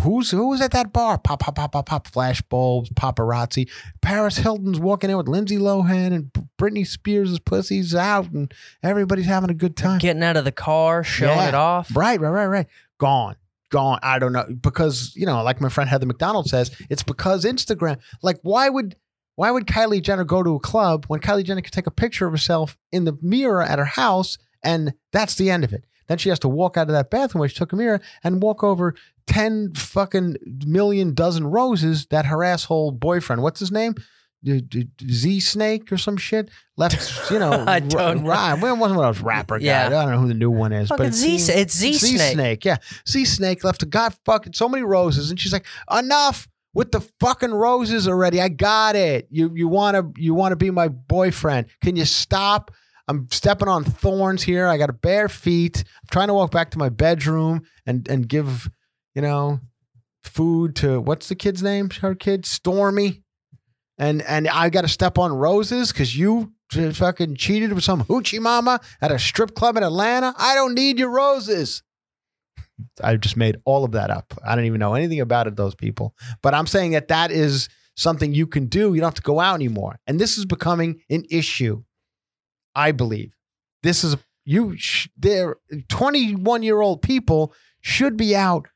A: Who's who was at that bar? Pop, pop, pop, pop, pop. Flash bulbs, paparazzi. Paris Hilton's walking in with Lindsay Lohan and Britney Spears' pussy's out, and everybody's having a good time.
B: Getting out of the car, showing
A: Yeah.
B: it off.
A: Right, right, right, right. Gone. Gone. I don't know. Because, you know, like my friend Heather McDonald says, it's because Instagram. Like, why would why would Kylie Jenner go to a club when Kylie Jenner could take a picture of herself in the mirror at her house and that's the end of it? Then she has to walk out of that bathroom where she took a mirror and walk over 10 fucking million dozen roses that her asshole boyfriend, what's his name? Z Snake or some shit left, you know, <laughs>
B: I don't know.
A: right. Well, it wasn't one I was rapper guys.
B: Yeah.
A: I don't know who the new one is, but
B: Fucking
A: it
B: Z.
A: seems-
B: It's Z Snake.
A: yeah. Z Snake left a god fucking so many roses, and she's like, enough with the fucking roses already. I got it. You you want to you want to be my boyfriend? Can you stop? I'm stepping on thorns here. I got bare feet. I'm trying to walk back to my bedroom and and give you know food to what's the kid's name? Her kid Stormi, and and I got to step on roses because you. Fucking cheated with some hoochie mama at a strip club in Atlanta. I don't need your roses. I just made all of that up. I don't even know anything about it, those people. But I'm saying that that is something you can do. You don't have to go out anymore. And this is becoming an issue. I believe this is you. They're 21 year old people should be out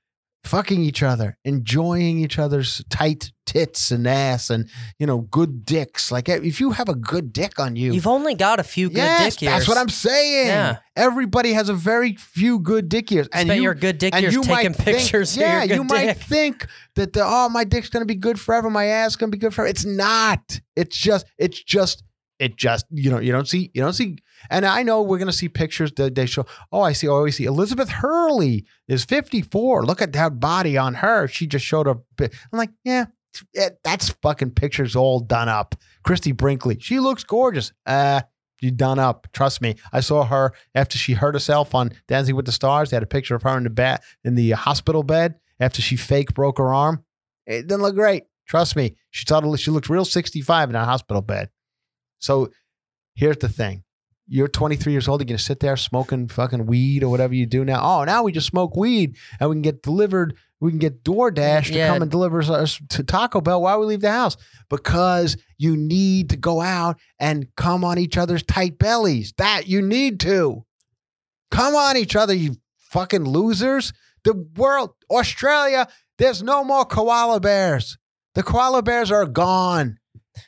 A: fucking each other, enjoying each other's tight tits and ass, and you know, good dicks. Like eh, if you have a good dick on you,
B: You've only got a few good
A: yes,
B: dick years.
A: that's what I'm saying.
B: Yeah.
A: Everybody has a very few good dick years, and
B: Spent
A: you
B: your good dick
A: and
B: years
A: you
B: taking
A: might think-
B: pictures
A: yeah,
B: of your
A: you
B: good
A: might
B: dick.
A: think that the oh my dick's gonna be good forever, my ass gonna be good forever. It's not. It's just. It's just. It just. You know. You don't see. You don't see. And I know we're gonna see pictures that they show. Oh, I see. Oh, I see. Elizabeth Hurley is 54. Look at that body on her. She just showed up. I'm like, yeah, yeah, that's fucking pictures all done up. Christie Brinkley, she looks gorgeous. Uh, she's done up. Trust me. I saw her after she hurt herself on Dancing with the Stars. They had a picture of her in the bed in the hospital bed after she fake broke her arm. It didn't look great. Trust me. She thought she looked real 65 in a hospital bed. So here's the thing. You're 23 years old. You're to sit there smoking fucking weed or whatever you do now. Oh, now we just smoke weed and we can get delivered. We can get DoorDash to
B: Yeah.
A: come and deliver us to Taco Bell while we leave the house because you need to go out and come on each other's tight bellies. That you need to. Come on each other, you fucking losers. The world, Australia, there's no more koala bears. The koala bears are gone.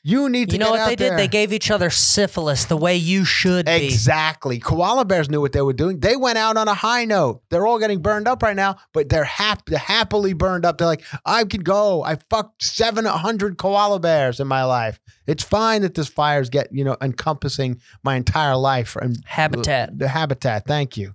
A: You need to
B: You know what they did? They gave each other syphilis the way you should be.
A: Exactly. Koala bears knew what they were doing. They went out on a high note. They're all getting burned up right now, but they're, hap- happily burned up. They're like, I could go. I fucked 700 koala bears in my life. It's fine that this fire's get, you know, encompassing my entire life and
B: Habitat.
A: the habitat. Thank you.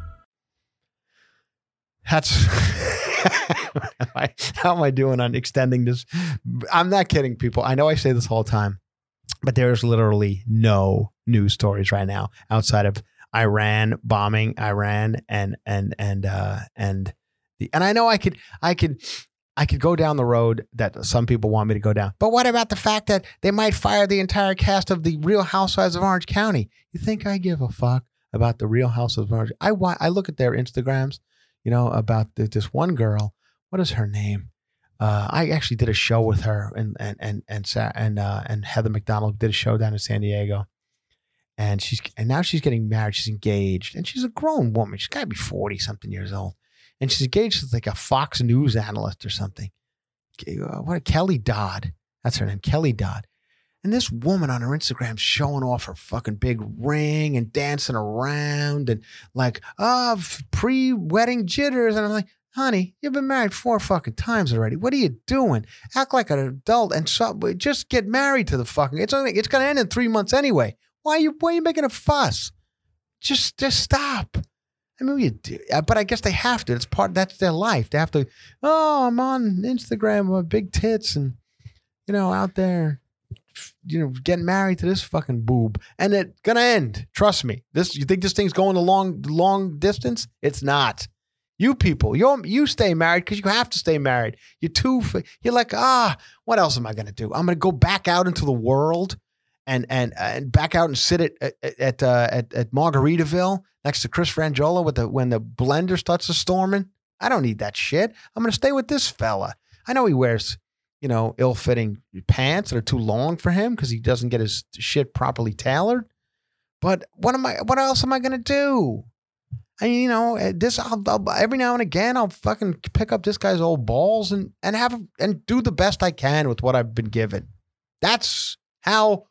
A: That's <laughs> how am I doing on extending this? I'm not kidding, people. I know I say this all the time, but there's literally no news stories right now outside of Iran bombing Iran and and and uh and the and I know I could I could I could go down the road that some people want me to go down. But what about the fact that they might fire the entire cast of the Real Housewives of Orange County? You think I give a fuck about the Real Housewives of Orange? I I look at their Instagrams you know, about this one girl. What is her name? Uh, I actually did a show with her and and and and and uh, and Heather McDonald did a show down in San Diego, and she's and now she's getting married. She's engaged, and she's a grown woman. She's got to be forty something years old, and she's engaged with like a Fox News analyst or something. Uh, What Kelly Dodd? That's her name, Kelly Dodd. And this woman on her Instagram showing off her fucking big ring and dancing around and like, oh, pre wedding jitters. And I'm like, honey, you've been married four fucking times already. What are you doing? Act like an adult and so, just get married to the fucking. It's only, it's gonna end in three months anyway. Why are you why are you making a fuss? Just just stop. I mean, you do, uh, but I guess they have to. It's part. That's their life. They have to. Oh, I'm on Instagram with big tits and you know out there you know, getting married to this fucking boob, and it's gonna end. Trust me. This you think this thing's going a long, long distance? It's not. You people, you you stay married because you have to stay married. You're too. You're like, ah, what else am I gonna do? I'm gonna go back out into the world, and and and back out and sit at at at, uh, at, at Margaritaville next to Chris Franjola with the when the blender starts to storming. I don't need that shit. I'm gonna stay with this fella. I know he wears you know, ill-fitting pants that are too long for him because he doesn't get his shit properly tailored. But what am I? What else am I gonna do? I mean, you know, eh, this I'll, I'll every now and again I'll fucking pick up this guy's old balls and and have and do the best I can with what I've been given. That's how.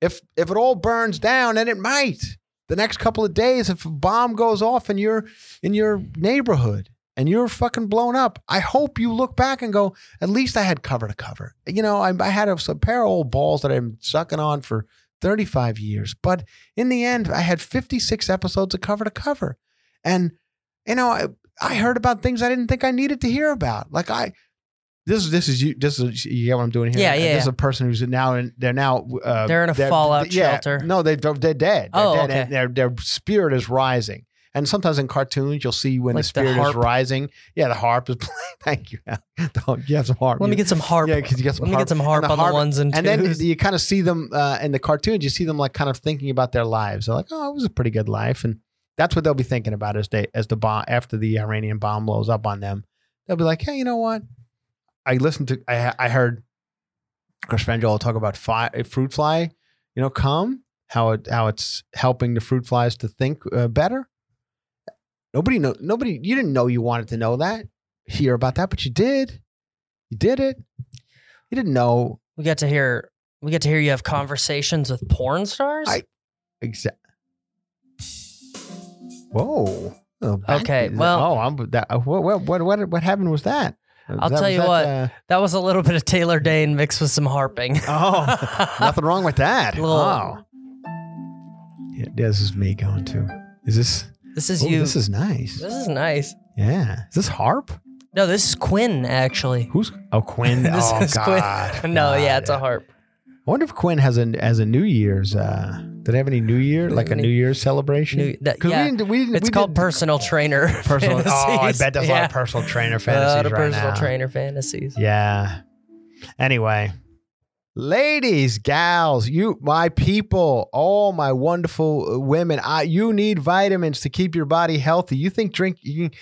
A: If if it all burns down, and it might, the next couple of days, if a bomb goes off in your in your neighborhood and you're fucking blown up, I hope you look back and go, at least I had cover to cover. You know, I, I had a, a pair of old balls that I've been sucking on for 35 years. But in the end, I had 56 episodes of cover to cover. And, you know, I, I heard about things I didn't think I needed to hear about. Like I, this is this is you. This is you get what I'm doing here.
B: Yeah, yeah,
A: This is a person who's now in. They're now. Uh,
B: They're in a fallout
A: yeah,
B: shelter.
A: No, they they're dead. They're
B: Oh,
A: dead,
B: okay.
A: their their spirit is rising. And sometimes in cartoons, you'll see when
B: Like
A: the
B: the
A: spirit is rising. Yeah, the harp is <laughs> playing. Thank you. <laughs> You have some harp.
B: Let me get some harp.
A: Yeah, because you get some
B: Let me get some harp
A: And
B: on the ones and
A: and then you kind of see them uh, in the cartoons. You see them like kind of thinking about their lives. They're like, "Oh, it was a pretty good life," and that's what they'll be thinking about as they as the bomb after the Iranian bomb blows up on them. They'll be like, "Hey, you know what? I listened to. I I heard Chris Franjola talk about fi- fruit fly. You know, come how it how it's helping the fruit flies to think uh, better. Nobody know. Nobody. You didn't know you wanted to know that. Hear about that, but you did. You did it. You didn't know
B: we get to hear. We get to hear you have conversations with porn stars.
A: I- Exactly. Whoa. Oh,
B: Okay, well-
A: oh, I'm that. uh, What what what what, what happened was that?
B: I'll
A: That-
B: tell you
A: that,
B: what.
A: uh,
B: that was a little bit of Taylor Dayne mixed with some harping. <laughs>
A: oh, nothing wrong with that. <laughs>
B: Little-
A: oh, yeah, this is me going too. Is this?
B: This is
A: oh,
B: you.
A: This is nice.
B: This is nice.
A: Yeah. Is this harp?
B: No, this is Quinn actually.
A: Who's? Oh, Quinn. <laughs>
B: this
A: oh
B: is
A: God.
B: Quinn. <laughs> no, yeah,
A: God.
B: it's a harp.
A: I wonder if Quinn has a has a New Year's. Uh, did they have any New Year like a New Year's celebration?
B: New- that- yeah.
A: we didn't. We didn't.
B: It's
A: we
B: called
A: didn't-
B: personal trainer. <laughs>
A: personal. Oh, I bet there's a lot of personal trainer
B: A
A: fantasies
B: lot of
A: right
B: personal
A: now.
B: trainer fantasies.
A: Yeah. Anyway, Ladies, gals, you, my people, all my wonderful uh, women, I, you need vitamins to keep your body healthy. You think drinking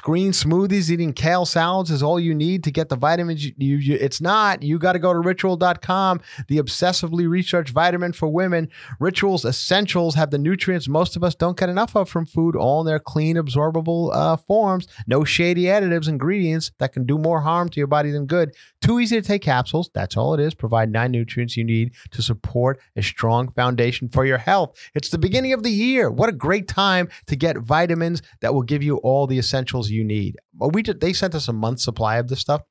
A: green smoothies, eating kale salads is all you need to get the vitamins. You, you, you- it's not. You got to go to ritual.com, the obsessively researched vitamin for women. Rituals Essentials have the nutrients most of us don't get enough of from food, all in their clean, absorbable uh, forms. No shady additives, ingredients that can do more harm to your body than good. Too easy to take capsules. That's all it is. Provide nine nutrients you need to support a strong foundation for your health. It's the beginning of the year. What a great time to get vitamins that will give you all the essentials you need. We did, they sent us a month supply of this stuff.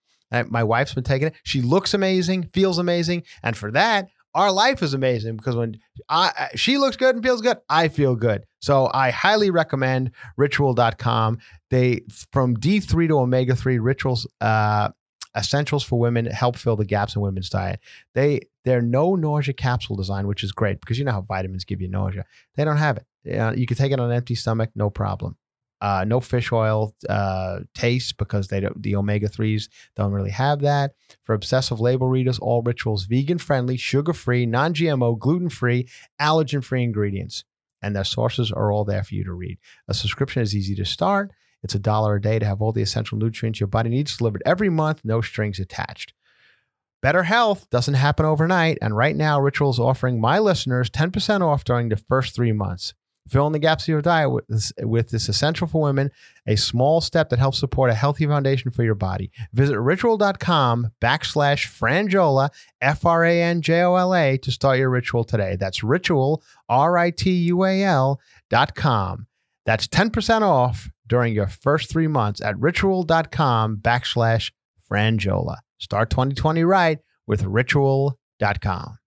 A: My wife's been taking it. She looks amazing, feels amazing, and for that, our life is amazing because when I- she looks good and feels good, I feel good. So I highly recommend ritual.com. They from D3 to omega 3 rituals uh essentials for women help fill the gaps in women's diet. They they're no nausea capsule design, which is great because you know how vitamins give you nausea. They don't have it. You, can take it on an empty stomach, no problem. Uh, no fish oil uh, taste because they don't, the omega threes don't really have that. For obsessive label readers, all rituals vegan friendly, sugar free, non GMO, gluten free, allergen free ingredients, and their sources are all there for you to read. A subscription is easy to start. It's a dollar a day to have all the essential nutrients your body needs delivered every month, no strings attached. Better health doesn't happen overnight, and right now, Ritual is offering my listeners 10% off during the first three months. Fill in the gaps of your diet with this, with this essential for women, a small step that helps support a healthy foundation for your body. Visit ritual.com backslash franjola, F R A N J O L A, to start your ritual today. That's ritual, R I T U A L dot com. That's 10% off during your first three months at ritual.com backslash franjola. Start 2020 right with ritual.com.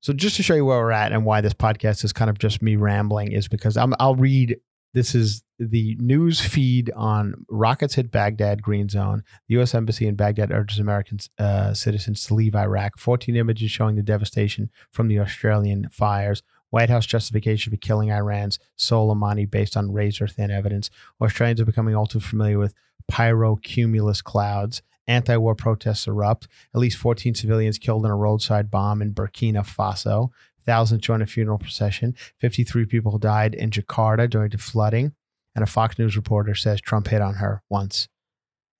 A: So just to show you where we're at and why this podcast is kind of just me rambling is because I'm, I'll read. This is the news feed on rockets hit Baghdad green zone. The U.S. embassy in Baghdad urges American uh, citizens to leave Iraq. 14 images showing the devastation from the Australian fires. White House justification for killing Iran's Soleimani based on razor thin evidence. Australians are becoming all too familiar with pyrocumulus clouds. Anti war protests erupt. At least 14 civilians killed in a roadside bomb in Burkina Faso. Thousands join a funeral procession. 53 people died in Jakarta during the flooding. And a Fox News reporter says Trump hit on her once.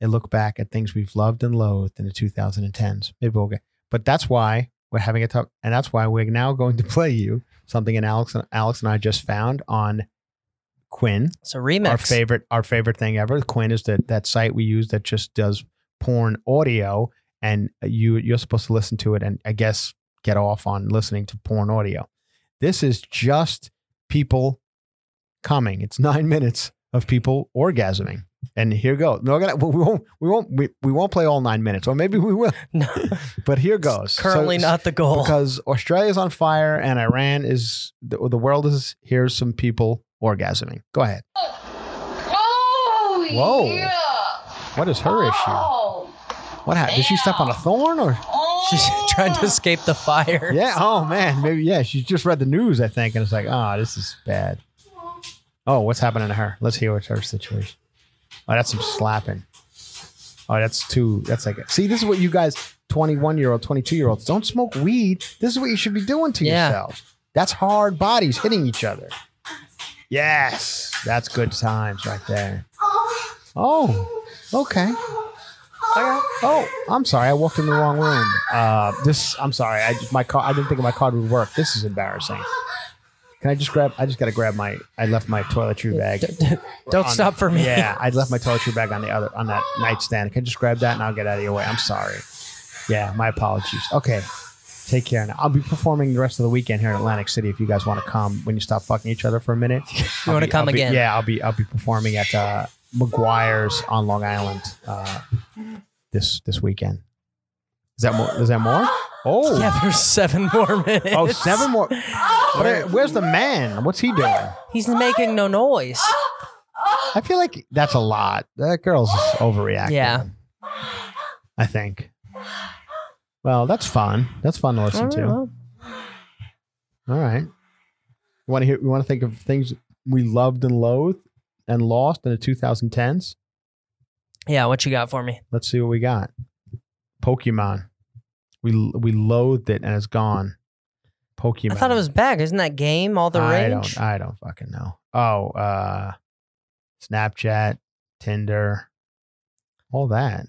A: They look back at things we've loved and loathed in the 2010s. Maybe we'll get, but that's why we're having a tough, and that's why we're now going to play you something and Alex and Alex and I just found on Quinn
B: It's a remix.
A: our favorite our favorite thing ever. Quinn is that that site we use that just does porn audio, and you you're supposed to listen to it and I guess get off on listening to porn audio. This is just people coming. It's nine <laughs> minutes of people orgasming. And here goes. No, we're gonna, we won't. We won't. We, we won't play all nine minutes, or maybe we will. <laughs>
B: No,
A: But here goes.
B: currently
A: So-
B: not the goal.
A: because Australia's on fire and Iran is the, the world is. Here's some people orgasming. Go ahead.
D: Oh,
A: Whoa.
D: yeah.
A: What is her issue?
D: Oh,
A: What happened? Did she step on a thorn or? Oh.
B: She's
D: oh. <laughs>
B: trying to escape the fire.
A: Yeah. Oh man. Maybe. Yeah. She just read the news, I think, and it's like, oh, this is bad. Oh, what's happening to her? Let's hear what's her situation. Oh, that's some slapping. Oh, that's too. That's like. See, this is what you guys, twenty-one year old, twenty-two year olds, don't smoke weed. This is what you should be doing to
B: Yeah.
A: yourselves. That's hard bodies hitting each other. Yes, that's good times right there. Oh, okay. Oh, I'm sorry. I walked in the wrong room. Uh, this. I'm sorry. I my card. I didn't think my card would work. This is embarrassing. Can I just grab? I just got to grab my. I left my toiletry bag.
B: Don't
A: on-
B: stop for me.
A: Yeah, I left my toiletry bag on the other on that nightstand. Can I just grab that and I'll get out of your way? I'm sorry. Yeah, my apologies. Okay. Take care now. I'll be performing the rest of the weekend here in Atlantic City. If you guys want to come, when you stop fucking each other for a minute, <laughs>
B: You want to come
A: I'll be-
B: again?
A: Yeah, I'll be I'll be performing at uh, McGuire's on Long Island uh, this this weekend. Is that more? Is that more? Oh,
B: Yeah, there's seven more minutes. <laughs>
A: oh, seven more. But uh, where's the man? What's he doing?
B: He's making no noise. <gasps>
A: I feel like that's a lot. That girl's just overreacting.
B: Yeah.
A: I think. Well, that's fun. That's fun to listen to.
B: Well,
A: All right. You want to hear? You want to think of things we loved and loathed and lost in the 2010s?
B: Yeah, what you got for me?
A: Let's see what we got. Pokemon. We we loathed it and it's gone. Pokemon.
B: I thought it was back. Isn't that game all the
A: I
B: rage?
A: don't. I don't fucking know. Oh, uh, Snapchat, Tinder, all that.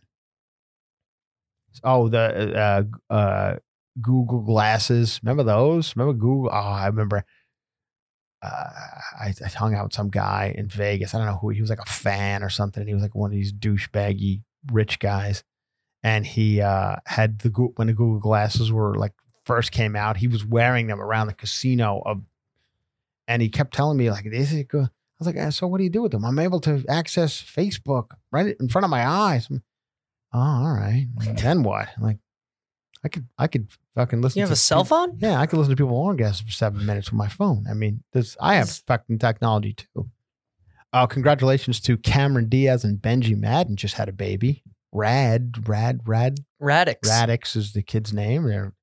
A: Oh, the uh, uh, Google glasses. Remember those? Remember Google? Oh, I remember. Uh, I, I hung out with some guy in Vegas. I don't know who he was, like a fan or something. And he was like one of these douchebaggy rich guys, and he uh, had the when the Google glasses were like first came out. He was wearing them around the casino of, and he kept telling me like, "This is good." I was like, "Uh, "So what do you do with them?" I'm able to access Facebook right in front of my eyes. I'm, oh, all right. then what? I'm like, I could, I could fucking listen.
B: To you have
A: to
B: a cell
A: people-
B: phone?
A: Yeah, I could listen to people orgasm for seven minutes with my phone. I mean, this I have fucking technology too. Uh, congratulations to Cameron Diaz and Benji Madden just had a baby. Rad, rad, rad,
B: Raddix.
A: Raddix is the kid's name. They're,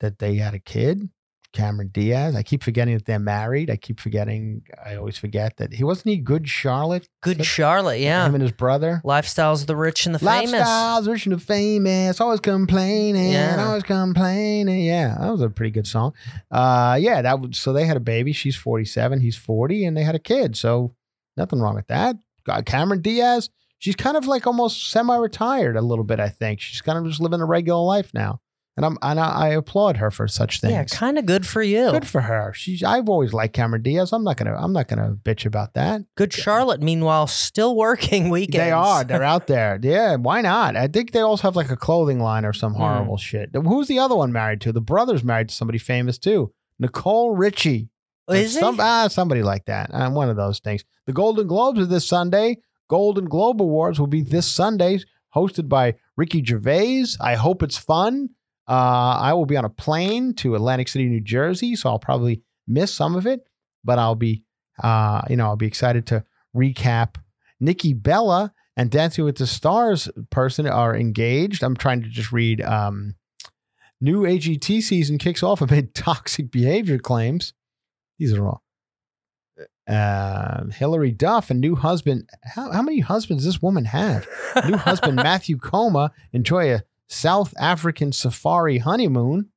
A: that they had a kid, Cameron Diaz. I keep forgetting that they're married. I keep forgetting. I always forget that he wasn't he good Charlotte.
B: Good
A: That-
B: Charlotte, yeah.
A: Him and his brother.
B: Lifestyles of the rich and the famous.
A: Lifestyles, rich and the famous, always complaining,
B: Yeah.
A: always complaining. Yeah, that was a pretty good song. Uh, yeah, that was so they had a baby. She's forty seven, he's forty, and they had a kid. So nothing wrong with that. Got Cameron Diaz. She's kind of like almost semi retired a little bit. I think she's kind of just living a regular life now, and I'm and I, I applaud her for such things.
B: Yeah, kind of good for you.
A: Good for her. She's. I've always liked Cameron Diaz. I'm not gonna. I'm not gonna bitch about that.
B: Good Charlotte, meanwhile, still working <laughs> weekends.
A: They are. They're out there. Yeah. Why not? I think they also have like a clothing line or some
B: Hmm.
A: horrible shit. Who's the other one married to? The brother's married to somebody famous too. Nicole Richie.
B: Is he?
A: Ah, somebody like that. Uh, one of those things. The Golden Globes are this Sunday. Golden Globe Awards will be this Sunday, hosted by Ricky Gervais. I hope it's fun. Uh, I will be on a plane to Atlantic City, New Jersey, so I'll probably miss some of it, but I'll be, uh, you know, I'll be excited to recap. Nikki Bella and Dancing with the Stars person are engaged. I'm trying to just read. Um, new AGT season kicks off amid <laughs> toxic behavior claims. These are all. Uh, Hilary Duff and new husband. How, how many husbands does this woman have? New husband <laughs> Matthew Koma enjoy a South African safari honeymoon.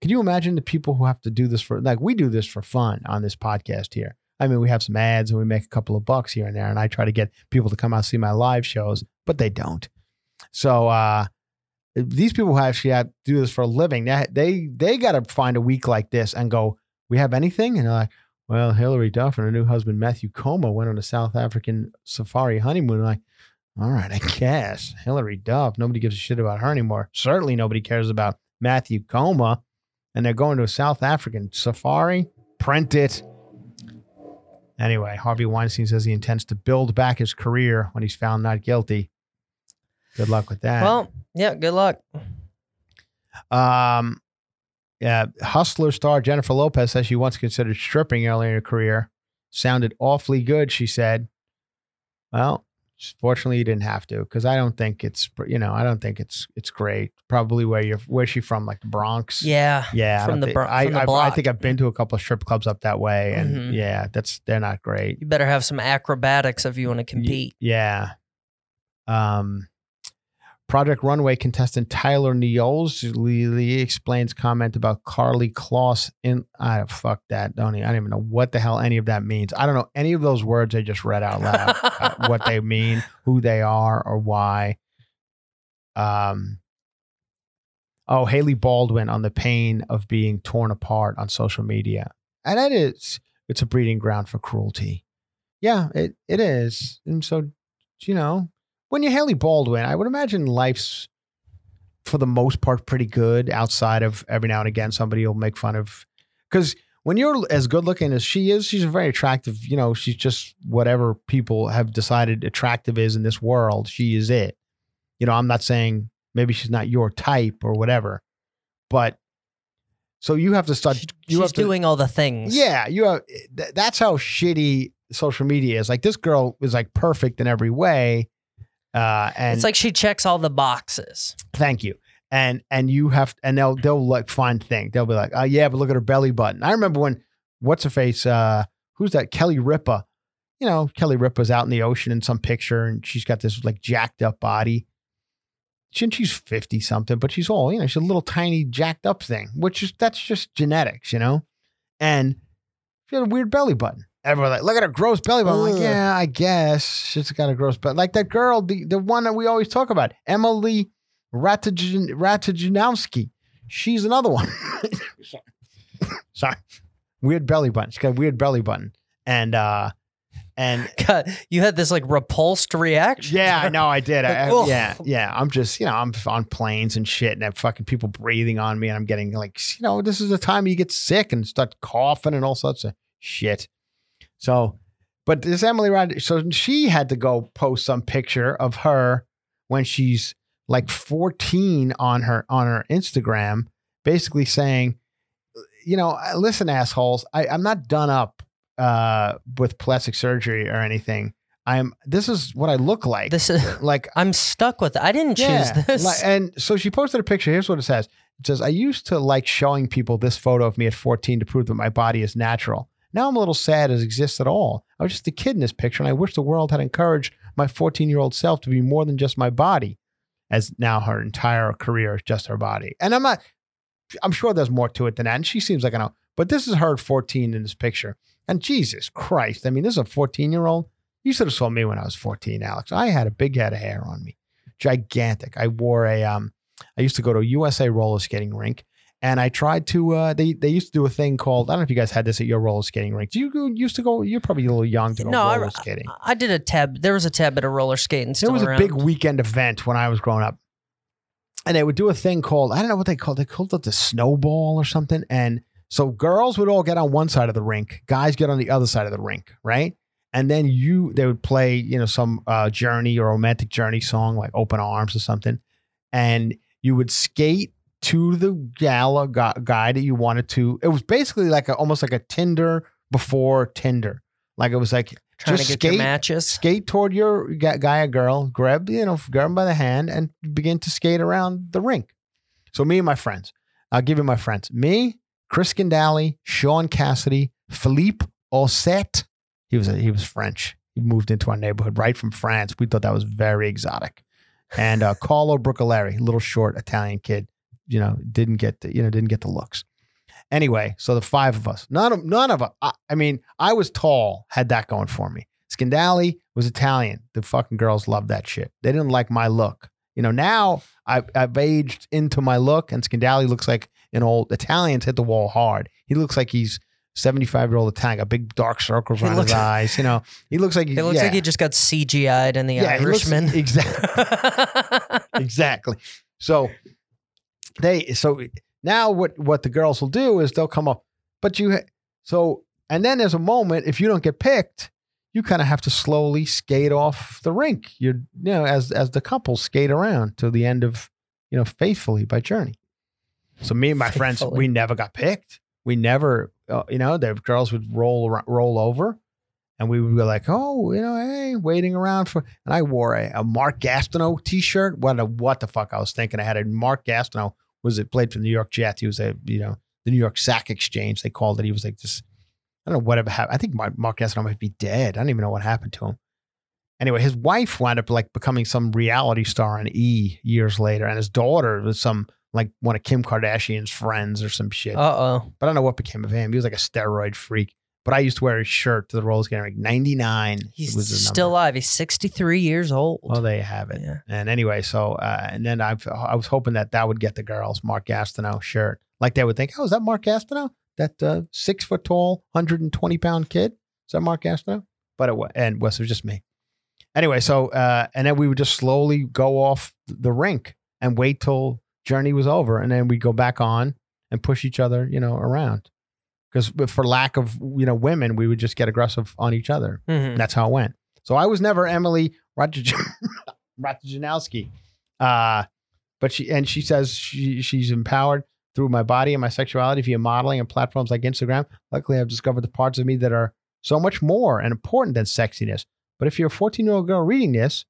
A: Can you imagine the people who have to do this for like we do this for fun on this podcast here? I mean, we have some ads and we make a couple of bucks here and there, and I try to get people to come out and see my live shows, but they don't. So uh these people who actually have to do this for a living, they they, they got to find a week like this and go, we have anything? And they're like, well, Hilary Duff and her new husband Matthew Koma went on a South African safari honeymoon. like, all right, I guess Hilary Duff. Nobody gives a shit about her anymore. Certainly, nobody cares about Matthew Koma. And they're going to a South African safari. Print it. Anyway, Harvey Weinstein says he intends to build back his career when he's found not guilty. Good luck with that.
B: Well, yeah, good luck.
A: Um, yeah, Hustler star Jennifer Lopez says she once considered stripping earlier in her career. Sounded awfully good, she said. Well, fortunately, you didn't have to because I don't think it's you know I don't think it's it's great. Probably where you're where's she from, like the Bronx.
B: Yeah.
A: Yeah,
B: From the
A: think-
B: Bro-
A: I,
B: from the
A: I- I
B: block.
A: think I've been to a couple of strip clubs up that way, and
B: Mhm.
A: yeah, that's they're not great.
B: You better have some acrobatics if you want to compete.
A: Yeah. Um, Project Runway contestant Tyler Neols Lee explains comment about Karlie Kloss in I fuck that don't even, I don't even know what the hell any of that means. I don't know any of those words I just read out loud uh, <laughs> what they mean, who they are, or why. Um. Oh, Hailey Baldwin on the pain of being torn apart on social media, and that is it's a breeding ground for cruelty. Yeah, it it is, and so you know when you're Hailey Baldwin, I would imagine life's for the most part pretty good outside of every now and again somebody will make fun of because when you're as good looking as she is, she's very attractive. You know, she's just whatever people have decided attractive is in this world. She is it. You know, I'm not saying maybe she's not your type or whatever, but so you have to start.
B: She-
A: you
B: She's
A: have to,
B: doing all the things.
A: yeah, you have. Eh, th- That's how shitty social media is. Like this girl is like perfect in every way, uh, and
B: it's like she checks all the boxes.
A: thank you. And and you have and they'll they'll like find thing. They'll be like, oh yeah, but look at her belly button. I remember when what's her face? Uh, who's that? Kelly Ripa. You know, Kelly Ripa's out in the ocean in some picture, and she's got this like jacked up body. she, she's 50 something, but she's all, you know, she's a little tiny jacked up thing, which is, that's just genetics, you know? And she had a weird belly button. Everyone like, look at her gross belly button. I'm like, yeah, I guess she's got a gross belly. Like that girl, the, the one that we always talk about, Emily Ratajanowski. She's another one. <laughs> Sorry. Weird belly button. She's got a weird belly button. And, uh, and <laughs>
B: God, you had this like repulsed reaction.
A: yeah, I know I did. I, I- yeah, yeah. I'm just, you know, I'm on planes and shit, and I have fucking people breathing on me, and I'm getting like, you know, this is the time you get sick and start coughing and all sorts of shit. So, but this Emily Rod, so she had to go post some picture of her when she's like 14 on her on her Instagram, basically saying, you know, listen, assholes, I, I'm not done up uh, with plastic surgery or anything. I'm. This is what I look like.
B: This is. <laughs>
A: like
B: I'm stuck with it. I didn't
A: yeah,
B: choose this.
A: like- and so she posted a picture. Here's what it says. It says, I used to like showing people this photo of me at 14 to prove that my body is natural. Now I'm a little sad it exists at all. I was just a kid in this picture, and I wish the world had encouraged my 14 year old self to be more than just my body, as now her entire career is just her body. And I'm not, I'm sure there's more to it than that. And she seems like I know, but this is her at 14 in this picture. And Jesus Christ, I mean, this is a 14 year old. You should have saw me when I was 14, Alex. I had a big head of hair on me gigantic. I wore a um I used to go to a USA roller skating rink and I tried to uh they they used to do a thing called I don't know if you guys had this at your roller skating rink. Do you go, used to go you're probably a little young to go
B: No, I-
A: roller skating.
B: I did a tab. There was a tab at a roller skating.
A: There was a
B: around.
A: big weekend event when I was growing up. And they would do a thing called I don't know what they called it, they called it the snowball or something and so girls would all get on one side of the rink, guys get on the other side of the rink, right? And then you they would play, you know, some uh journey or romantic journey song like Open Arms or something. And you would skate to the gala guy that you wanted to. It was basically like a almost like a Tinder before Tinder. Like it was like
B: trying
A: just
B: to get your
A: skate-
B: matches.
A: skate toward your guy or girl, grab you know, grab him by the hand, and begin to skate around the rink. So me and my friends, I'll give you my friends. Me, Chris Scandali, Sean Cassidy, Philippe Osset. He was a, he was French. He moved into our neighborhood right from France. We thought that was very exotic. And uh, <laughs> Carlo Brucaleri, little short Italian kid, you know, didn't get the, you know didn't get the looks. Anyway, so the five of us, none of none of us. I, I mean, I was tall, had that going for me. Scandali was Italian. The fucking girls loved that shit. They didn't like my look. You know, now I've, I've aged into my look, and Scandali looks like an old Italians hit the wall hard. He looks like he's 75 year old Italian, got big dark circles around
B: looks-
A: his eyes. You know, he looks like
B: It looks
A: yeah.
B: like he just got CGI'd in the
A: Yeah, he looks-
B: Irishman.
A: exactly. <laughs> exactly. So they so now what what the girls will do is they'll come up, but you so and then there's a moment if you don't get picked, you kind of have to slowly skate off the rink. You're you know as as the couple skate around to the end of you know faithfully by Journey. So me and my friends, we never got picked. We never, uh, you know, the girls would roll roll over, and we would be like, oh, you know, hey, waiting around for. And I wore a, a Mark Gastineau T-shirt. What a, what the fuck I was thinking? I had a Mark Gastineau. Was it played for the New York Jets? He was a you know the New York Sack Exchange. They called it. He was like this. I don't know whatever happened. I think Mark, Gastineau might be dead. I don't even know what happened to him. Anyway, his wife wound up like becoming some reality star on E years later, and his daughter was some like one of Kim Kardashian's friends or some shit.
B: Uh oh.
A: But I don't know what became of him. He was like a steroid freak. But I used to wear his shirt to the Rolls getting like 99.
B: He's still alive. He's 63 years old.
A: Well, there you have it.
B: Yeah.
A: And anyway, so uh, and then I I was hoping that that would get the girls Mark Gastineau shirt. Like they would think, oh, is that Mark Gastineau? That uh, six foot tall, 120 pound kid? Is that Mark Gastineau? But it was, and was it was just me. Anyway, so uh, and then we would just slowly go off the rink and wait till journey was over, and then we'd go back on and push each other, you know, around. Because for lack of you know women, we would just get aggressive on each other.
B: Mhm.
A: And that's how it went. So I was never Emily Ratajkowski. <laughs> Uh, but she and she says she she's empowered through my body and my sexuality via modeling and platforms like Instagram. Luckily, I've discovered the parts of me that are so much more and important than sexiness. But if you're a 14 year old girl reading this,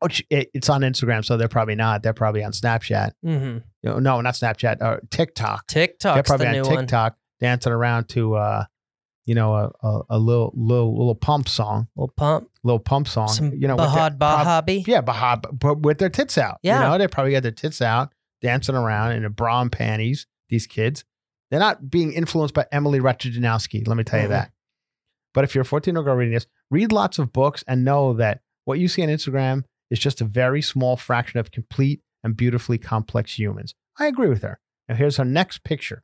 A: which it, it's on Instagram, so they're probably not. They're probably on Snapchat.
B: Mhm.
A: You know, no, not Snapchat. Uh, TikTok.
B: TikTok's
A: they're probably
B: the
A: on
B: new one.
A: TikTok dancing around to uh, you know, a, a, a little little little pump song,
B: Little pump.
A: little pump song.
B: Some
A: you know, Bhad
B: Bhabie.
A: yeah, Bahab, but with their tits out.
B: Yeah.
A: you know, they probably got their tits out, dancing around in a bra and panties. These kids, they're not being influenced by Emily Ratajkowski. Let me tell you
B: Mhm.
A: that. But if you're a 14 year old girl reading this, read lots of books and know that what you see on Instagram is just a very small fraction of complete and beautifully complex humans. I agree with her. Now, here's her next picture.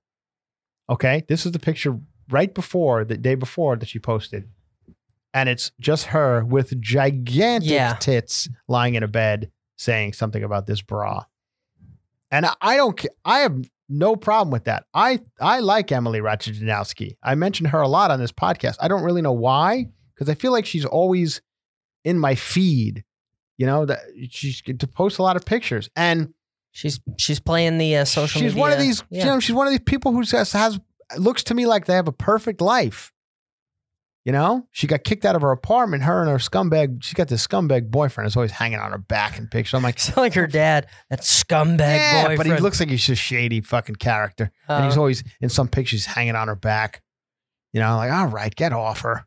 A: Okay. This is the picture right before, the day before that she posted. And it's just her with gigantic
B: Yeah.
A: tits lying in a bed saying something about this bra. And I- don't, ca- I have no problem with that. I, I like Emily Ratajkowski. I mention her a lot on this podcast. I don't really know why, because I feel like she's always in my feed. You know that she's to post a lot of pictures, and
B: She's she's playing the uh, social
A: she's
B: media.
A: one of these.
B: Yeah.
A: You know, she's one of these people who just has looks to me like they have a perfect life. You know, she got kicked out of her apartment. Her and her scumbag. She's got this scumbag boyfriend. Is always hanging on her back in pictures. I'm like, <laughs>
B: Sound like her dad, that scumbag
A: yeah,
B: boyfriend.
A: but he looks like he's just shady fucking character. and he's
B: Uh,
A: always in some pictures hanging on her back. You know, like all right, get off her.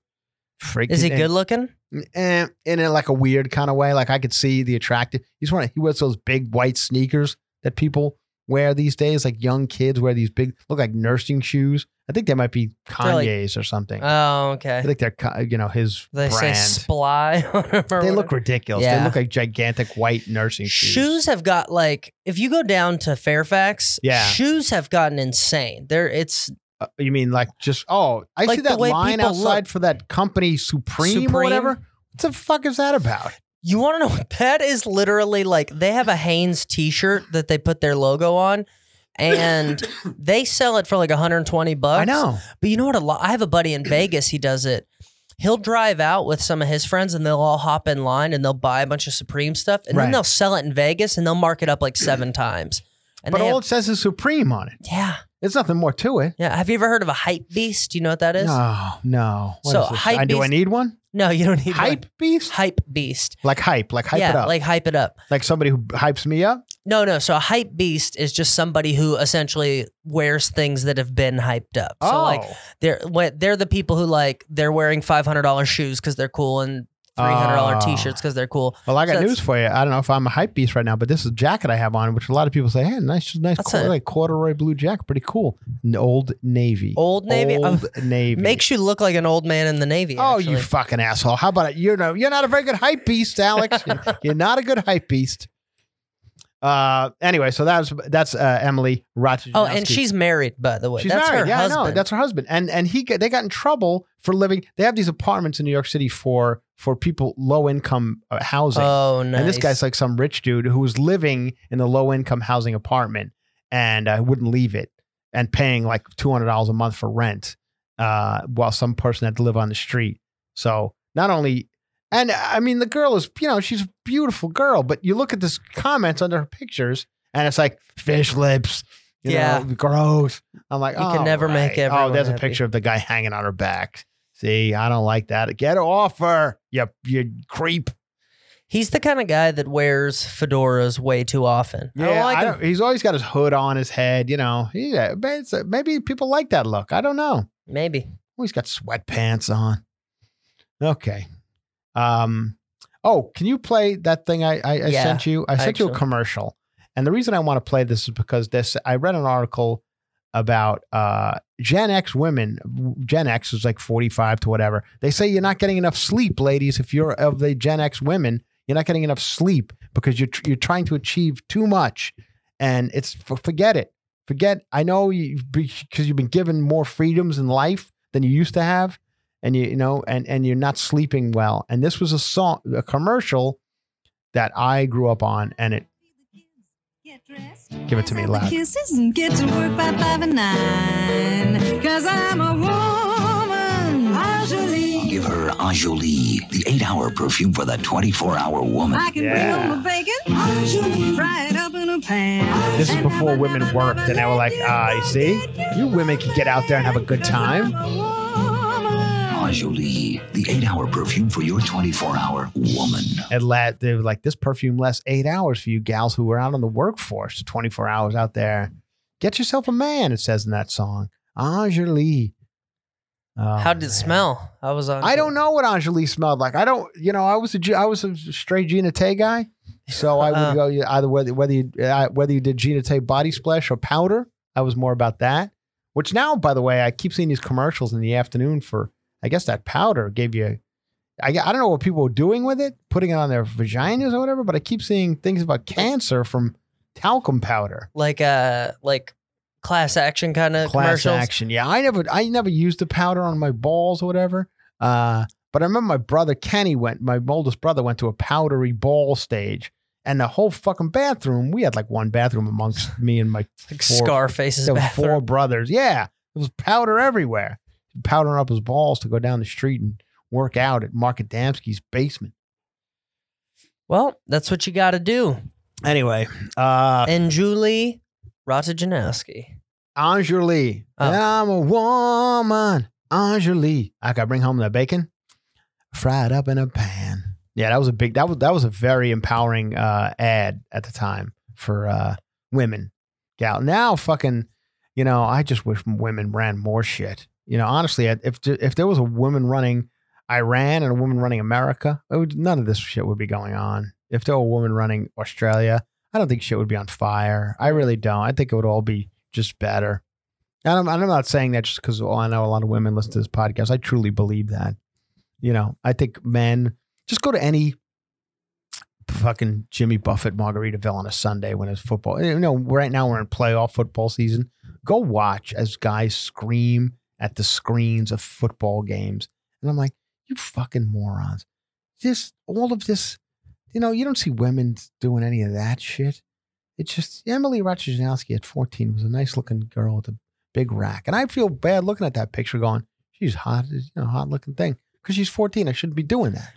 A: Freak.
B: is he good looking?
A: Eh, in a, like a weird kind of way. Like I could see the attractive. He's one. He wears those big white sneakers that people wear these days. Like young kids wear these big, look like nursing shoes. I think they might be
B: They're like-
A: Kanye's or something.
B: Oh, okay.
A: I think they're you know his
B: They say
A: brand.
B: sply. 'em <laughs> or
A: they look ridiculous.
B: Yeah.
A: They look like gigantic white nursing shoes.
B: Shoes have got like if you go down to Fairfax,
A: Yeah.
B: shoes have gotten insane. There, it's
A: Uh, you mean like just oh? I
B: Like
A: see that line outside
B: look.
A: for that company Supreme, or whatever. What the fuck is that about?
B: you want to know what that is? Literally, like they have a Hanes T-shirt that they put their logo on, and <laughs> they sell it for like 120 bucks.
A: I know.
B: But you know what? A lot. I have a buddy in Vegas. He does it. He'll drive out with some of his friends, and they'll all hop in line, and they'll buy a bunch of Supreme stuff, and
A: Right.
B: then they'll sell it in Vegas, and they'll mark it up like seven <clears throat> times. And
A: But all
B: have-
A: it says is Supreme on it.
B: yeah,
A: There's nothing more to it.
B: yeah. Have you ever heard of a hype beast? Do you know what that is?
A: No, no. What
B: So
A: is this?
B: hype
A: I- do I
B: beast-
A: need one?
B: No, you don't need one.
A: Hype beast?
B: Hype beast.
A: Like hype, like hype
B: yeah,
A: it up. Like,
B: like hype it up.
A: Like somebody who hypes me up?
B: No, no. So a hype beast is just somebody who essentially wears things that have been hyped up. So
A: oh.
B: like they're they're the people who like they're wearing five hundred dollars shoes because they're cool and three hundred dollar
A: Oh.
B: t-shirts because they're cool.
A: well, I got
B: so
A: news for you. I don't know if I'm a hype beast right now, but this is a jacket I have on, which a lot of people say, hey, nice, nice,
B: That's
A: cor-
B: a-
A: like corduroy blue jacket. Pretty cool. An old Navy.
B: Old Navy
A: Old
B: Oh,
A: Navy.
B: makes you look like an old man in the Navy.
A: Oh,
B: actually.
A: you fucking asshole! How about it? You're no, you're not a very good hype beast, Alex. <laughs> You're not a good hype beast. Uh, anyway, so that's that's uh, Emily Ratajkowski.
B: Oh, and she's married, by the way.
A: She's
B: That's
A: married.
B: her
A: yeah,
B: husband.
A: I know. That's her husband. And and he got, they got in trouble for living. They have these apartments in New York City for for people low income uh, housing.
B: oh, nice.
A: And this guy's like some rich dude who was living in the low income housing apartment and uh, wouldn't leave it and paying like two hundred dollars a month for rent, uh, while some person had to live on the street. So not only, and uh, I mean, the girl is you know she's a beautiful girl, but you look at this comments under her pictures and it's like fish lips. You
B: Yeah.
A: know, gross. I'm like,
B: You can
A: oh,
B: never make
A: right. Oh,
B: everyone
A: there's a picture of the guy hanging on her back. See, I don't like that. Get off her, you you creep.
B: He's the kind of guy that wears fedoras way too often. I don't
A: Yeah,
B: like
A: I don't, he's always got his hood on his head. You know, yeah, uh, but uh, maybe people like that look. I don't know.
B: Maybe.
A: Oh, he's got sweatpants on. Okay. Um. Oh, can you play that thing I I, I
B: Yeah,
A: sent you? I sent you a
B: commercial.
A: and the reason I want to play this is because this I read an article about uh Gen X women. Gen X is like forty five to whatever. They say you're not getting enough sleep, ladies. If you're of the Gen X women, you're not getting enough sleep because you're you're trying to achieve too much, and it's f- forget it. Forget. I know you because you've been given more freedoms in life than you used to have, and you you know, and and you're not sleeping well. And this was a song, a commercial that I grew up on, and it
E: Give it to me loud.
F: Kisses and get to work by five and nine. Cause I'm a woman. Usually.
E: Give her Enjoli, the eight hour perfume for that 24 hour woman.
F: I can
A: Yeah.
F: bring home the bacon. Usually. Fry it up in a pan.
A: This is before women worked, and they were like, ah, you see, you women can get out there and have a good time.
E: Enjoli, the eight hour perfume for your 24 hour woman.
A: And let they were like, this perfume lasts eight hours for you gals who are out on the workforce, 24 hours out there. Get yourself a man, it says in that song. Enjoli. Oh,
B: How did it smell? I was on.
A: I don't know what Enjoli smelled like. I don't, you know, I was a G- I was a straight Jean Naté guy, so I would <laughs>
B: Uh.
A: go either whether whether you uh, whether you did Jean Naté body splash or powder. I was more about that. Which now, by the way, I keep seeing these commercials in the afternoon for. I guess that powder gave you. I, I don't know what people were doing with it, putting it on their vaginas or whatever, but I keep seeing things about cancer from talcum powder.
B: like uh like class action kind of
A: Class action. Yeah, I never I never used the powder on my balls or whatever. Uh, but I remember my brother Kenny went. My oldest brother went to a powdery ball stage, and the whole fucking bathroom. We had like one bathroom amongst me and my <laughs>
B: Like
A: four,
B: Scarface's
A: there
B: bathroom.
A: four brothers. Yeah, it was powder everywhere. Powdering up his balls to go down the street and work out at Mark Adamski's basement.
B: Well, that's what you got to do.
A: Anyway, uh,
B: And Julie Ratajanowski.
A: Enjoli.
B: Oh.
A: I'm a woman. Enjoli. I gotta bring home the bacon. Fried up in a pan. Yeah, that was a big that was that was a very empowering uh ad at the time for uh women. Gal. Now fucking, you know, I just wish women ran more shit. You know, honestly, if if there was a woman running Iran and a woman running America, would, none of this shit would be going on. If there were a woman running Australia, I don't think shit would be on fire. I really don't. I think it would all be just better. And I'm, I'm not saying that just because oh, I know a lot of women listen to this podcast. I truly believe that. You know, I think men just go to any fucking Jimmy Buffett Margaritaville on a Sunday when it's football. You know, right now we're in playoff football season. Go watch as guys scream at the screens of football games. And I'm like, you fucking morons. This, all of this, you know, you don't see women doing any of that shit. It's just Emily Ratajkowski at 14 was a nice looking girl with a big rack. And I feel bad looking at that picture going, she's hot, you know, hot looking thing. Because she's 14. I shouldn't be doing that.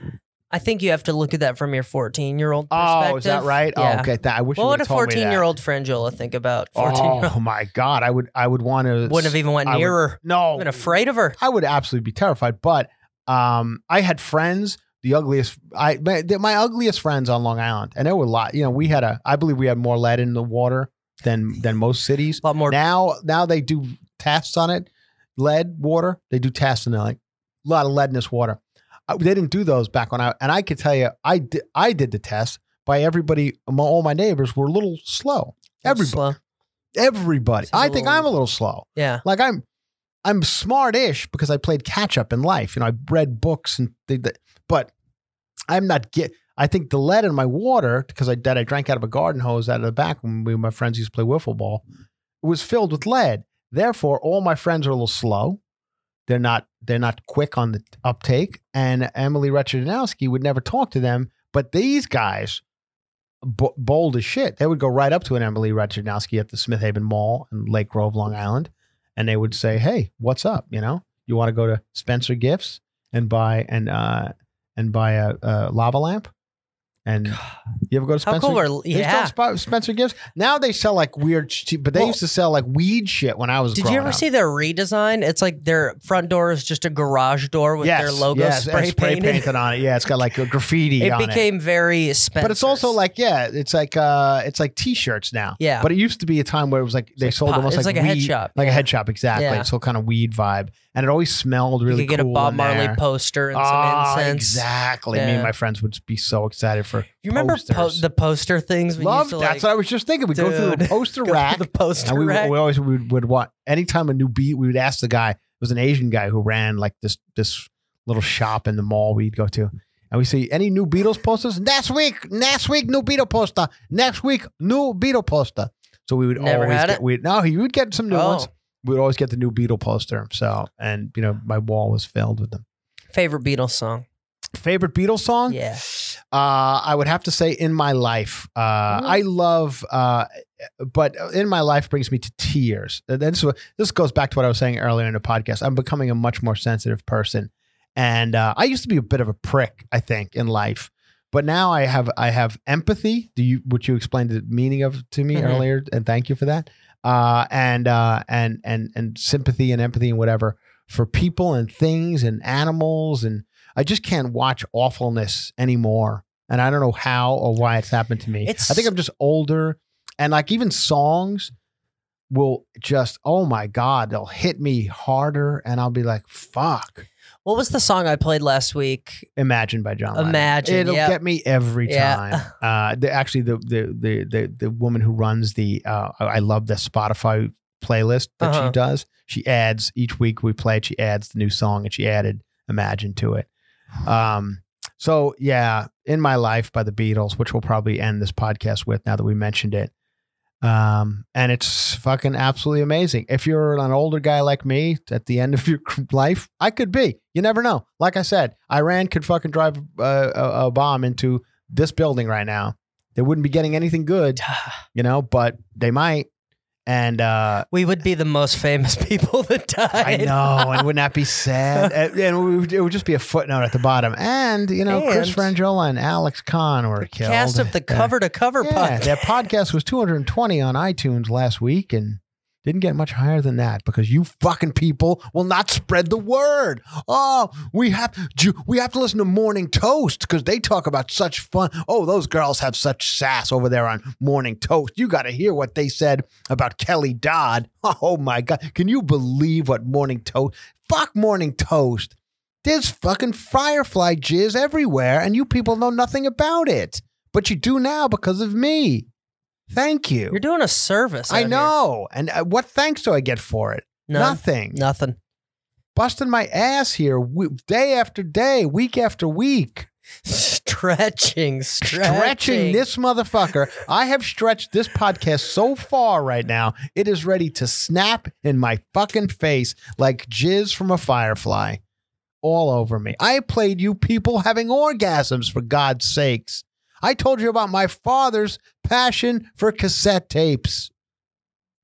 B: I think you have to look at that from your 14 year old
A: Oh, is that right?
B: Yeah.
A: Oh, okay. That, I wish
B: What would
A: would
B: a
A: have told me
B: 14
A: that.
B: year old Franjola think about 14 year
A: Oh my God. I would, I would want to. <laughs>
B: Wouldn't have even went
A: I would-
B: near her.
A: No.
B: Been afraid of her.
A: I would absolutely be terrified. But um, I had friends, the ugliest, I my, my ugliest friends on Long Island, and there were a lot. You know, we had a, I believe we had more lead in the water than than most cities.
B: A lot more.
A: Now, now they do tests on it, lead water. They do tests and they're like a lot of lead in this water. They didn't do those back when I, and I could tell you, I did, I did the test. By everybody, my- all my neighbors were a little slow. Everybody,
B: Slow.
A: everybody. I think I'm a little slow
B: Yeah.
A: like I'm I'm smart-ish because I played catch up in life. You know, I read books and did that, but I'm not get. I think the lead in my water because I that I drank out of a garden hose out of the back when we, my friends used to play wiffle ball was filled with lead. Therefore, all my friends are a little slow. They're not they're not quick on the uptake. And Emily Retchardowski would never talk to them, but these guys. bo- Bold as shit. They would go right up to an Emily Retchardowski at the Smith Haven Mall in Lake Grove, Long Island, and they would say, "Hey, what's up? You know, you want to go to Spencer Gifts and buy and uh and buy a, a lava lamp?" And you ever go to
B: How
A: Spencer?
B: cool are
A: They
B: yeah?
A: still sp- Spencer Gifts. Now they sell like weird, sh- but they
B: Well-
A: used to sell like weed shit when I was.
B: Did
A: growing
B: you ever
A: up.
B: see their redesign? It's like their front door is just a garage door with their logo
A: yes,
B: spray,
A: and spray
B: painted.
A: on it. Yeah, it's got like a graffiti
B: It
A: on
B: became very Spencer's.
A: But it's also like yeah, it's like uh, it's like t-shirts now.
B: Yeah.
A: But it used to be a time where it was like they
B: like
A: sold almost
B: it's
A: like
B: like a head
A: weed-
B: shop,
A: like a head shop exactly.
B: Yeah.
A: So kind of weed vibe, and it always smelled really
B: you could get a Bob
A: in
B: Marley
A: there.
B: poster and
A: Ah,
B: some incense.
A: Exactly. Me
B: Yeah.
A: and my friends would be so excited for.
B: You remember po-
A: posters.
B: the poster things? We
A: Love.
B: used to,
A: that's
B: like,
A: what I was just thinking. We would go through the
B: Dude, <laughs>
A: poster
B: go through
A: rack.
B: the poster
A: and we,
B: rack.
A: we always would, would want anytime a new beat we would ask the guy it was an asian guy who ran like this this little shop in the mall we'd go to and we see any new beatles posters next week next week new beatle poster next week new beatle poster so we would
B: Never
A: always
B: had
A: get
B: it?
A: we no he would get some new
B: Oh.
A: ones we would always get the new beatle poster so and you know my wall was filled with them
B: favorite Beatles song.
A: favorite beatles song
B: Yeah.
A: uh, I would have to say in my life. Uh, I love, uh, but in my life brings me to tears. And then so this goes back to what I was saying earlier in the podcast. I'm becoming a much more sensitive person, and uh, I used to be a bit of a prick. I think in life, but now I have I have empathy. Do you which you explained the meaning of to me
B: Mhm.
A: earlier, and thank you for that. Uh, and uh, and and and sympathy and empathy and whatever for people and things and animals and I just can't watch awfulness anymore. And I don't know how or why it's happened to me.
B: It's-
A: I think I'm just older. And like even songs, will just, oh my God, they'll hit me harder and I'll be like, fuck.
B: What was the song I played last week?
A: Imagine by John Lennon.
B: Imagine,
A: It'll
B: yep.
A: get me every
B: Yeah.
A: time. <laughs> Uh, the, actually, the, the the the the woman who runs the uh, I love the Spotify playlist that
B: Uh-huh.
A: she does. She adds each week we play it. She adds the new song and she added Imagine to it. Um, so yeah, in my life by the Beatles, which we'll probably end this podcast with now that we mentioned it. Um, and it's fucking absolutely amazing. If you're an older guy like me at the end of your <laughs> life, I could be. You never know. Like I said, Iran could fucking drive a, a bomb into this building right now. They wouldn't be getting anything good, <sighs> you know, but they might. And uh,
B: We would be the most famous <laughs> people that died.
A: I know, and wouldn't that be sad? <laughs> and would, it would just be a footnote at the bottom. And you know, Chris
B: And-
A: Franjola and Alex Kahn were killed.
B: Cast of the cover to cover
A: Yeah,
B: podcast.
A: that podcast was 220 on iTunes last week and didn't get much higher than that because you fucking people will not spread the word. Oh, we have we have to listen to Morning Toast because they talk about such fun. Oh, those girls have such sass over there on Morning Toast. You got to hear what they said about Kelly Dodd. <laughs> Oh my god, can you believe what Morning Toast? Fuck Morning Toast. There's fucking firefly jizz everywhere, and you people know nothing about it. But you do now because of me. Thank you.
B: You're doing a service.
A: I
B: out
A: know. And uh, what thanks do I get for it?
B: None.
A: Nothing.
B: Nothing.
A: Busting my ass here day after day, week after week.
B: Stretching, stretching.
A: Stretching this motherfucker. I have stretched this podcast so far right now, it is ready to snap in my fucking face like jizz from a firefly all over me. I played you people having orgasms for God's sakes. I told you about my father's passion for cassette tapes.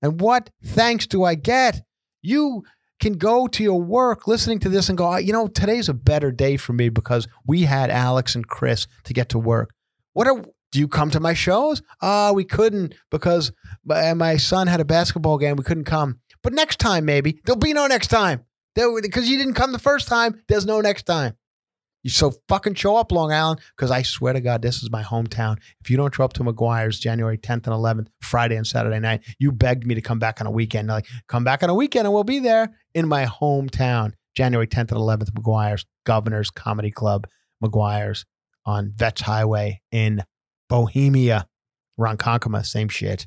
A: And what thanks do I get? You can go to your work listening to this and go, "Ah, you know, today's a better day for me because we had Alex and Chris to get to work. What are do you come to my shows? Ah, we couldn't because my son had a basketball game. We couldn't come. But next time, maybe there'll be no next time. Because you didn't come the first time, there's no next time. You so fucking show up, Long Island, because I swear to God, this is my hometown. If you don't show up to McGuire's January 10th and 11th, Friday and Saturday night, you begged me to come back on a weekend. Like, come back on a weekend and we'll be there in my hometown, January 10th and 11th, McGuire's Governor's Comedy Club, McGuire's on Vets Highway in Bohemia, Ronkonkoma, same shit.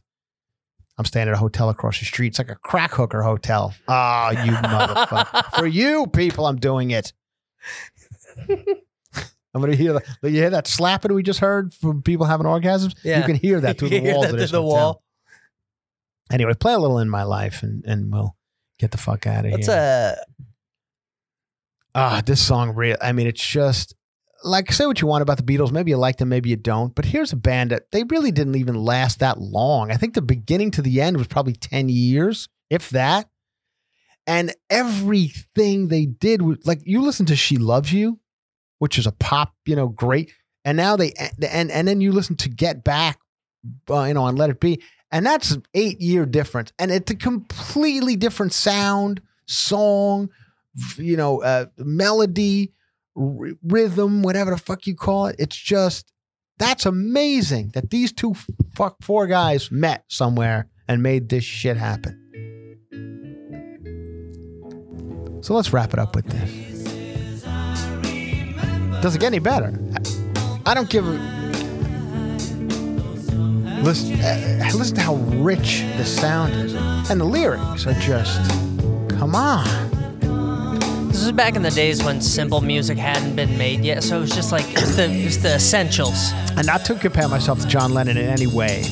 A: I'm staying at a hotel across the street. It's like a crack hooker hotel. Oh, you <laughs> motherfucker. For you people, I'm doing it. <laughs> I'm gonna hear that. You hear that slapping we just heard from people having orgasms?
B: Yeah.
A: You can hear that through <laughs> the walls of this
B: the
A: hotel.
B: wall.
A: Anyway, play a little in my life, and and we'll get the fuck out of
B: What's
A: here.
B: a
A: Ah, this song real. I mean, it's just like say what you want about the Beatles. Maybe you like them, maybe you don't. But here's a band that they really didn't even last that long. I think the beginning to the end was probably ten years, if that. And everything they did was like you listen to "She Loves You," which is a pop, you know, great. And now they and and then you listen to "Get Back," uh, you know, on "Let It Be," and that's an eight year difference. And it's a completely different sound, song, you know, uh, melody, r- rhythm, whatever the fuck you call it. It's just that's amazing that these two fuck four guys met somewhere and made this shit happen. So let's wrap it up with this. Does it get any better? I- don't give a. Listen, uh, listen to how rich the sound is, and the lyrics are just, come on.
B: This was back in the days when simple music hadn't been made yet, so it was just like it's the it's the essentials.
A: And not to compare myself to John Lennon in any way.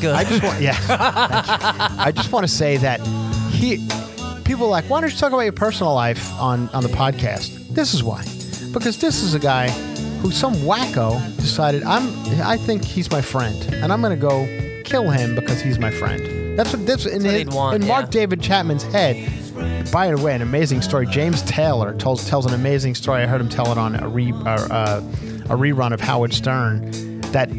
B: Good.
A: I just want, yeah. <laughs> I just want to say that he, people are like, why don't you talk about your personal life on on the podcast? This is why, because this is a guy who some wacko decided I'm. I think he's my friend, and I'm going to go kill him because he's my friend. That's what that's in, his-
B: want,
A: in Mark
B: yeah.
A: David Chapman's head. By the way, an amazing story. James Taylor tells tells an amazing story. I heard him tell it on a re, uh, uh, a rerun of Howard Stern. That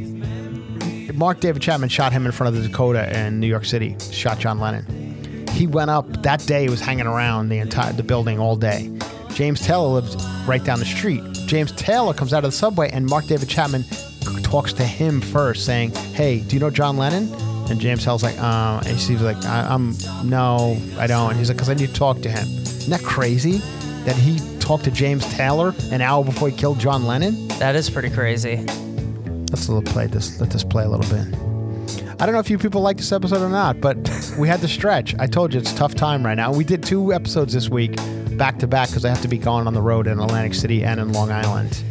A: Mark David Chapman shot him in front of the Dakota in New York City. Shot John Lennon. He went up that day. He was hanging around the entire the building all day. James Taylor lived right down the street. James Taylor comes out of the subway, and Mark David Chapman talks to him first, saying, "Hey, do you know John Lennon?" And James Hell's like, um, and Steve's like, I, I'm no, I don't. And he's like, because I need to talk to him. Isn't that crazy? That he talked to James Taylor an hour before he killed John Lennon.
B: That is pretty crazy.
A: Let's let play this. Let this play a little bit. I don't know if you people like this episode or not, but <laughs> we had to stretch. I told you it's a tough time right now. We did two episodes this week, back to back, because I have to be gone on the road in Atlantic City and in Long Island.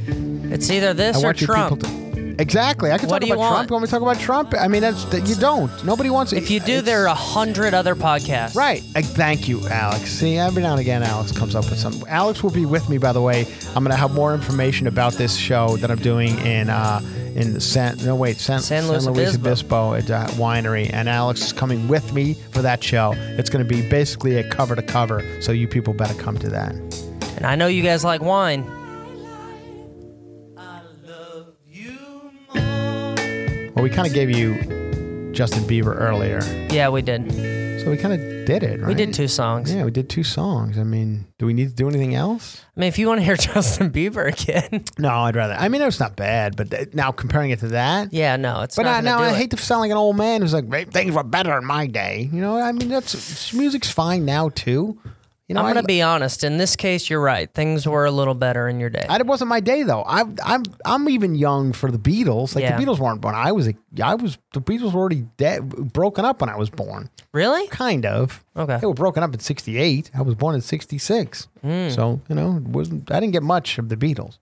B: It's either
A: I
B: this or Trump.
A: to. Exactly. I can
B: What
A: talk about
B: want?
A: Trump. You want me to talk about Trump? I mean, that's that you don't. Nobody wants.
B: If you do, there are a hundred other podcasts.
A: Right. Uh, Thank you, Alex. See, every now and again, Alex comes up with something. Alex will be with me, by the way. I'm going to have more information about this show that I'm doing in uh, in San. No, wait, San,
B: San Luis Obispo.
A: Obispo at uh, winery, and Alex is coming with me for that show. It's going to be basically a cover to cover, so you people better come to that.
B: And I know you guys like wine.
A: Well, we kind of gave you Justin Bieber earlier,
B: Yeah, we did.
A: So we kind of did it. Right?
B: We did two songs.
A: Yeah, we did two songs. I mean, do we need to do anything else?
B: I mean, if you want to hear <laughs> Justin Bieber again,
A: No, I'd rather. I mean, it's not bad, but th- now comparing it to that,
B: yeah, no, it's
A: But
B: not.
A: I, now I
B: it.
A: hate to sound like an old man who's like, things were better in my day. You know, I mean, that's music's fine now too. You know,
B: I'm gonna
A: I,
B: be honest. In this case, you're right. Things were a little better in your day.
A: I, it wasn't my day though. I, I'm I'm even young for the Beatles. Like
B: Yeah.
A: the Beatles weren't born. I was a, I was the Beatles were already dead, broken up when I was born.
B: really?
A: Kind of.
B: Okay.
A: They were broken up in '68. I was born in '66.
B: Hmm.
A: So you know, it wasn't I didn't get much of the Beatles.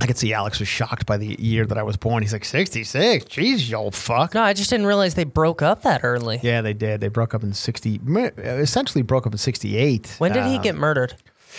A: I could see Alex was shocked by the year that I was born. He's like, 66? Jeez, you old fuck.
B: No, I just didn't realize they broke up that early.
A: Yeah, they did. They broke up in 60, essentially broke up in 68.
B: When did he
A: Um,
B: get murdered?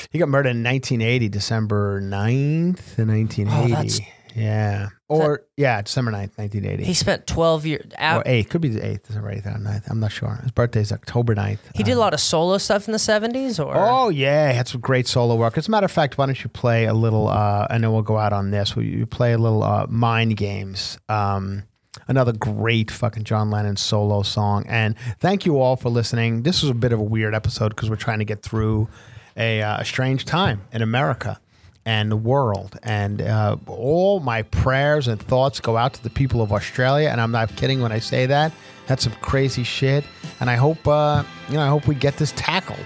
A: He got murdered in 1980, December 9th, in 1980.
B: Oh, that's-
A: yeah. Or, yeah, December 9th, 1980.
B: He spent 12 years
A: or
B: out.
A: 8th. Could be the 8th. December 8th or 9th. I'm not sure. His birthday is October 9th.
B: He did a lot of solo stuff in the 70s, or
A: Oh yeah, he had some great solo work. As a matter of fact, why don't you play a little? Uh, I know we'll go out on this. Will you play a little uh, Mind Games? Um, another great fucking John Lennon solo song. And thank you all for listening. This was a bit of a weird episode because we're trying to get through a, uh, a strange time in America and the world. And uh, all my prayers and thoughts go out to the people of Australia. And I'm not kidding when I say that. That's some crazy shit. And I hope, uh, you know, I hope we get this tackled.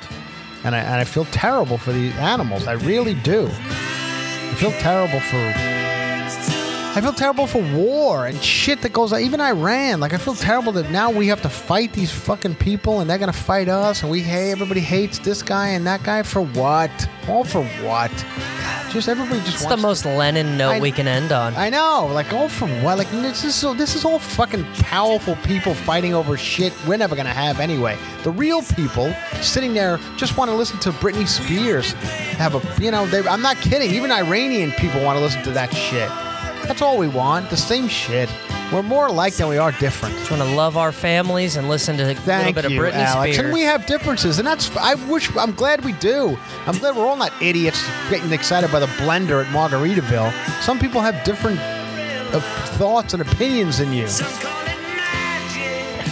A: And I, and I feel terrible for the animals. I really do. I feel terrible for. I feel terrible for war and shit that goes on. Even Iran. Like, I feel terrible that now we have to fight these fucking people and they're going to fight us. And we, hey, everybody hates this guy and that guy for what? All for what? Just everybody just
B: it's the most Lennon note
A: I-
B: we can end on.
A: I know, like all for what? Like this is so, this is all fucking powerful people fighting over shit we're never gonna have anyway. The real people sitting there just want to listen to Britney Spears. Have a you know, they, I'm not kidding. Even Iranian people want to listen to that shit. That's all we want. The same shit. We're more alike than we are different.
B: Just want to love our families and listen to a
A: Thank
B: little bit
A: you,
B: of Britney
A: Alex.
B: Spears.
A: And we have differences, and that's. I wish. I'm glad we do. I'm glad we're all not idiots getting excited by the blender at Margaritaville. Some people have different uh, thoughts and opinions than you.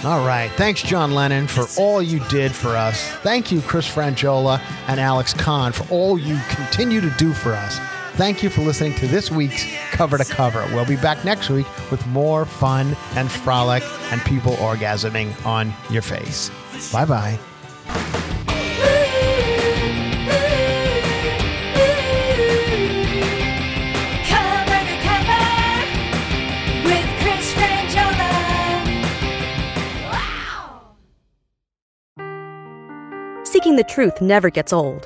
A: All right. Thanks, John Lennon, for all you did for us. Thank you, Chris Franjola and Alex Kahn, for all you continue to do for us. Thank you for listening to this week's Cover to Cover. We'll be back next week with more fun and frolic and people orgasming on your face. Bye bye.
G: Cover to cover with Chris Franjola.
H: Seeking the truth never gets old.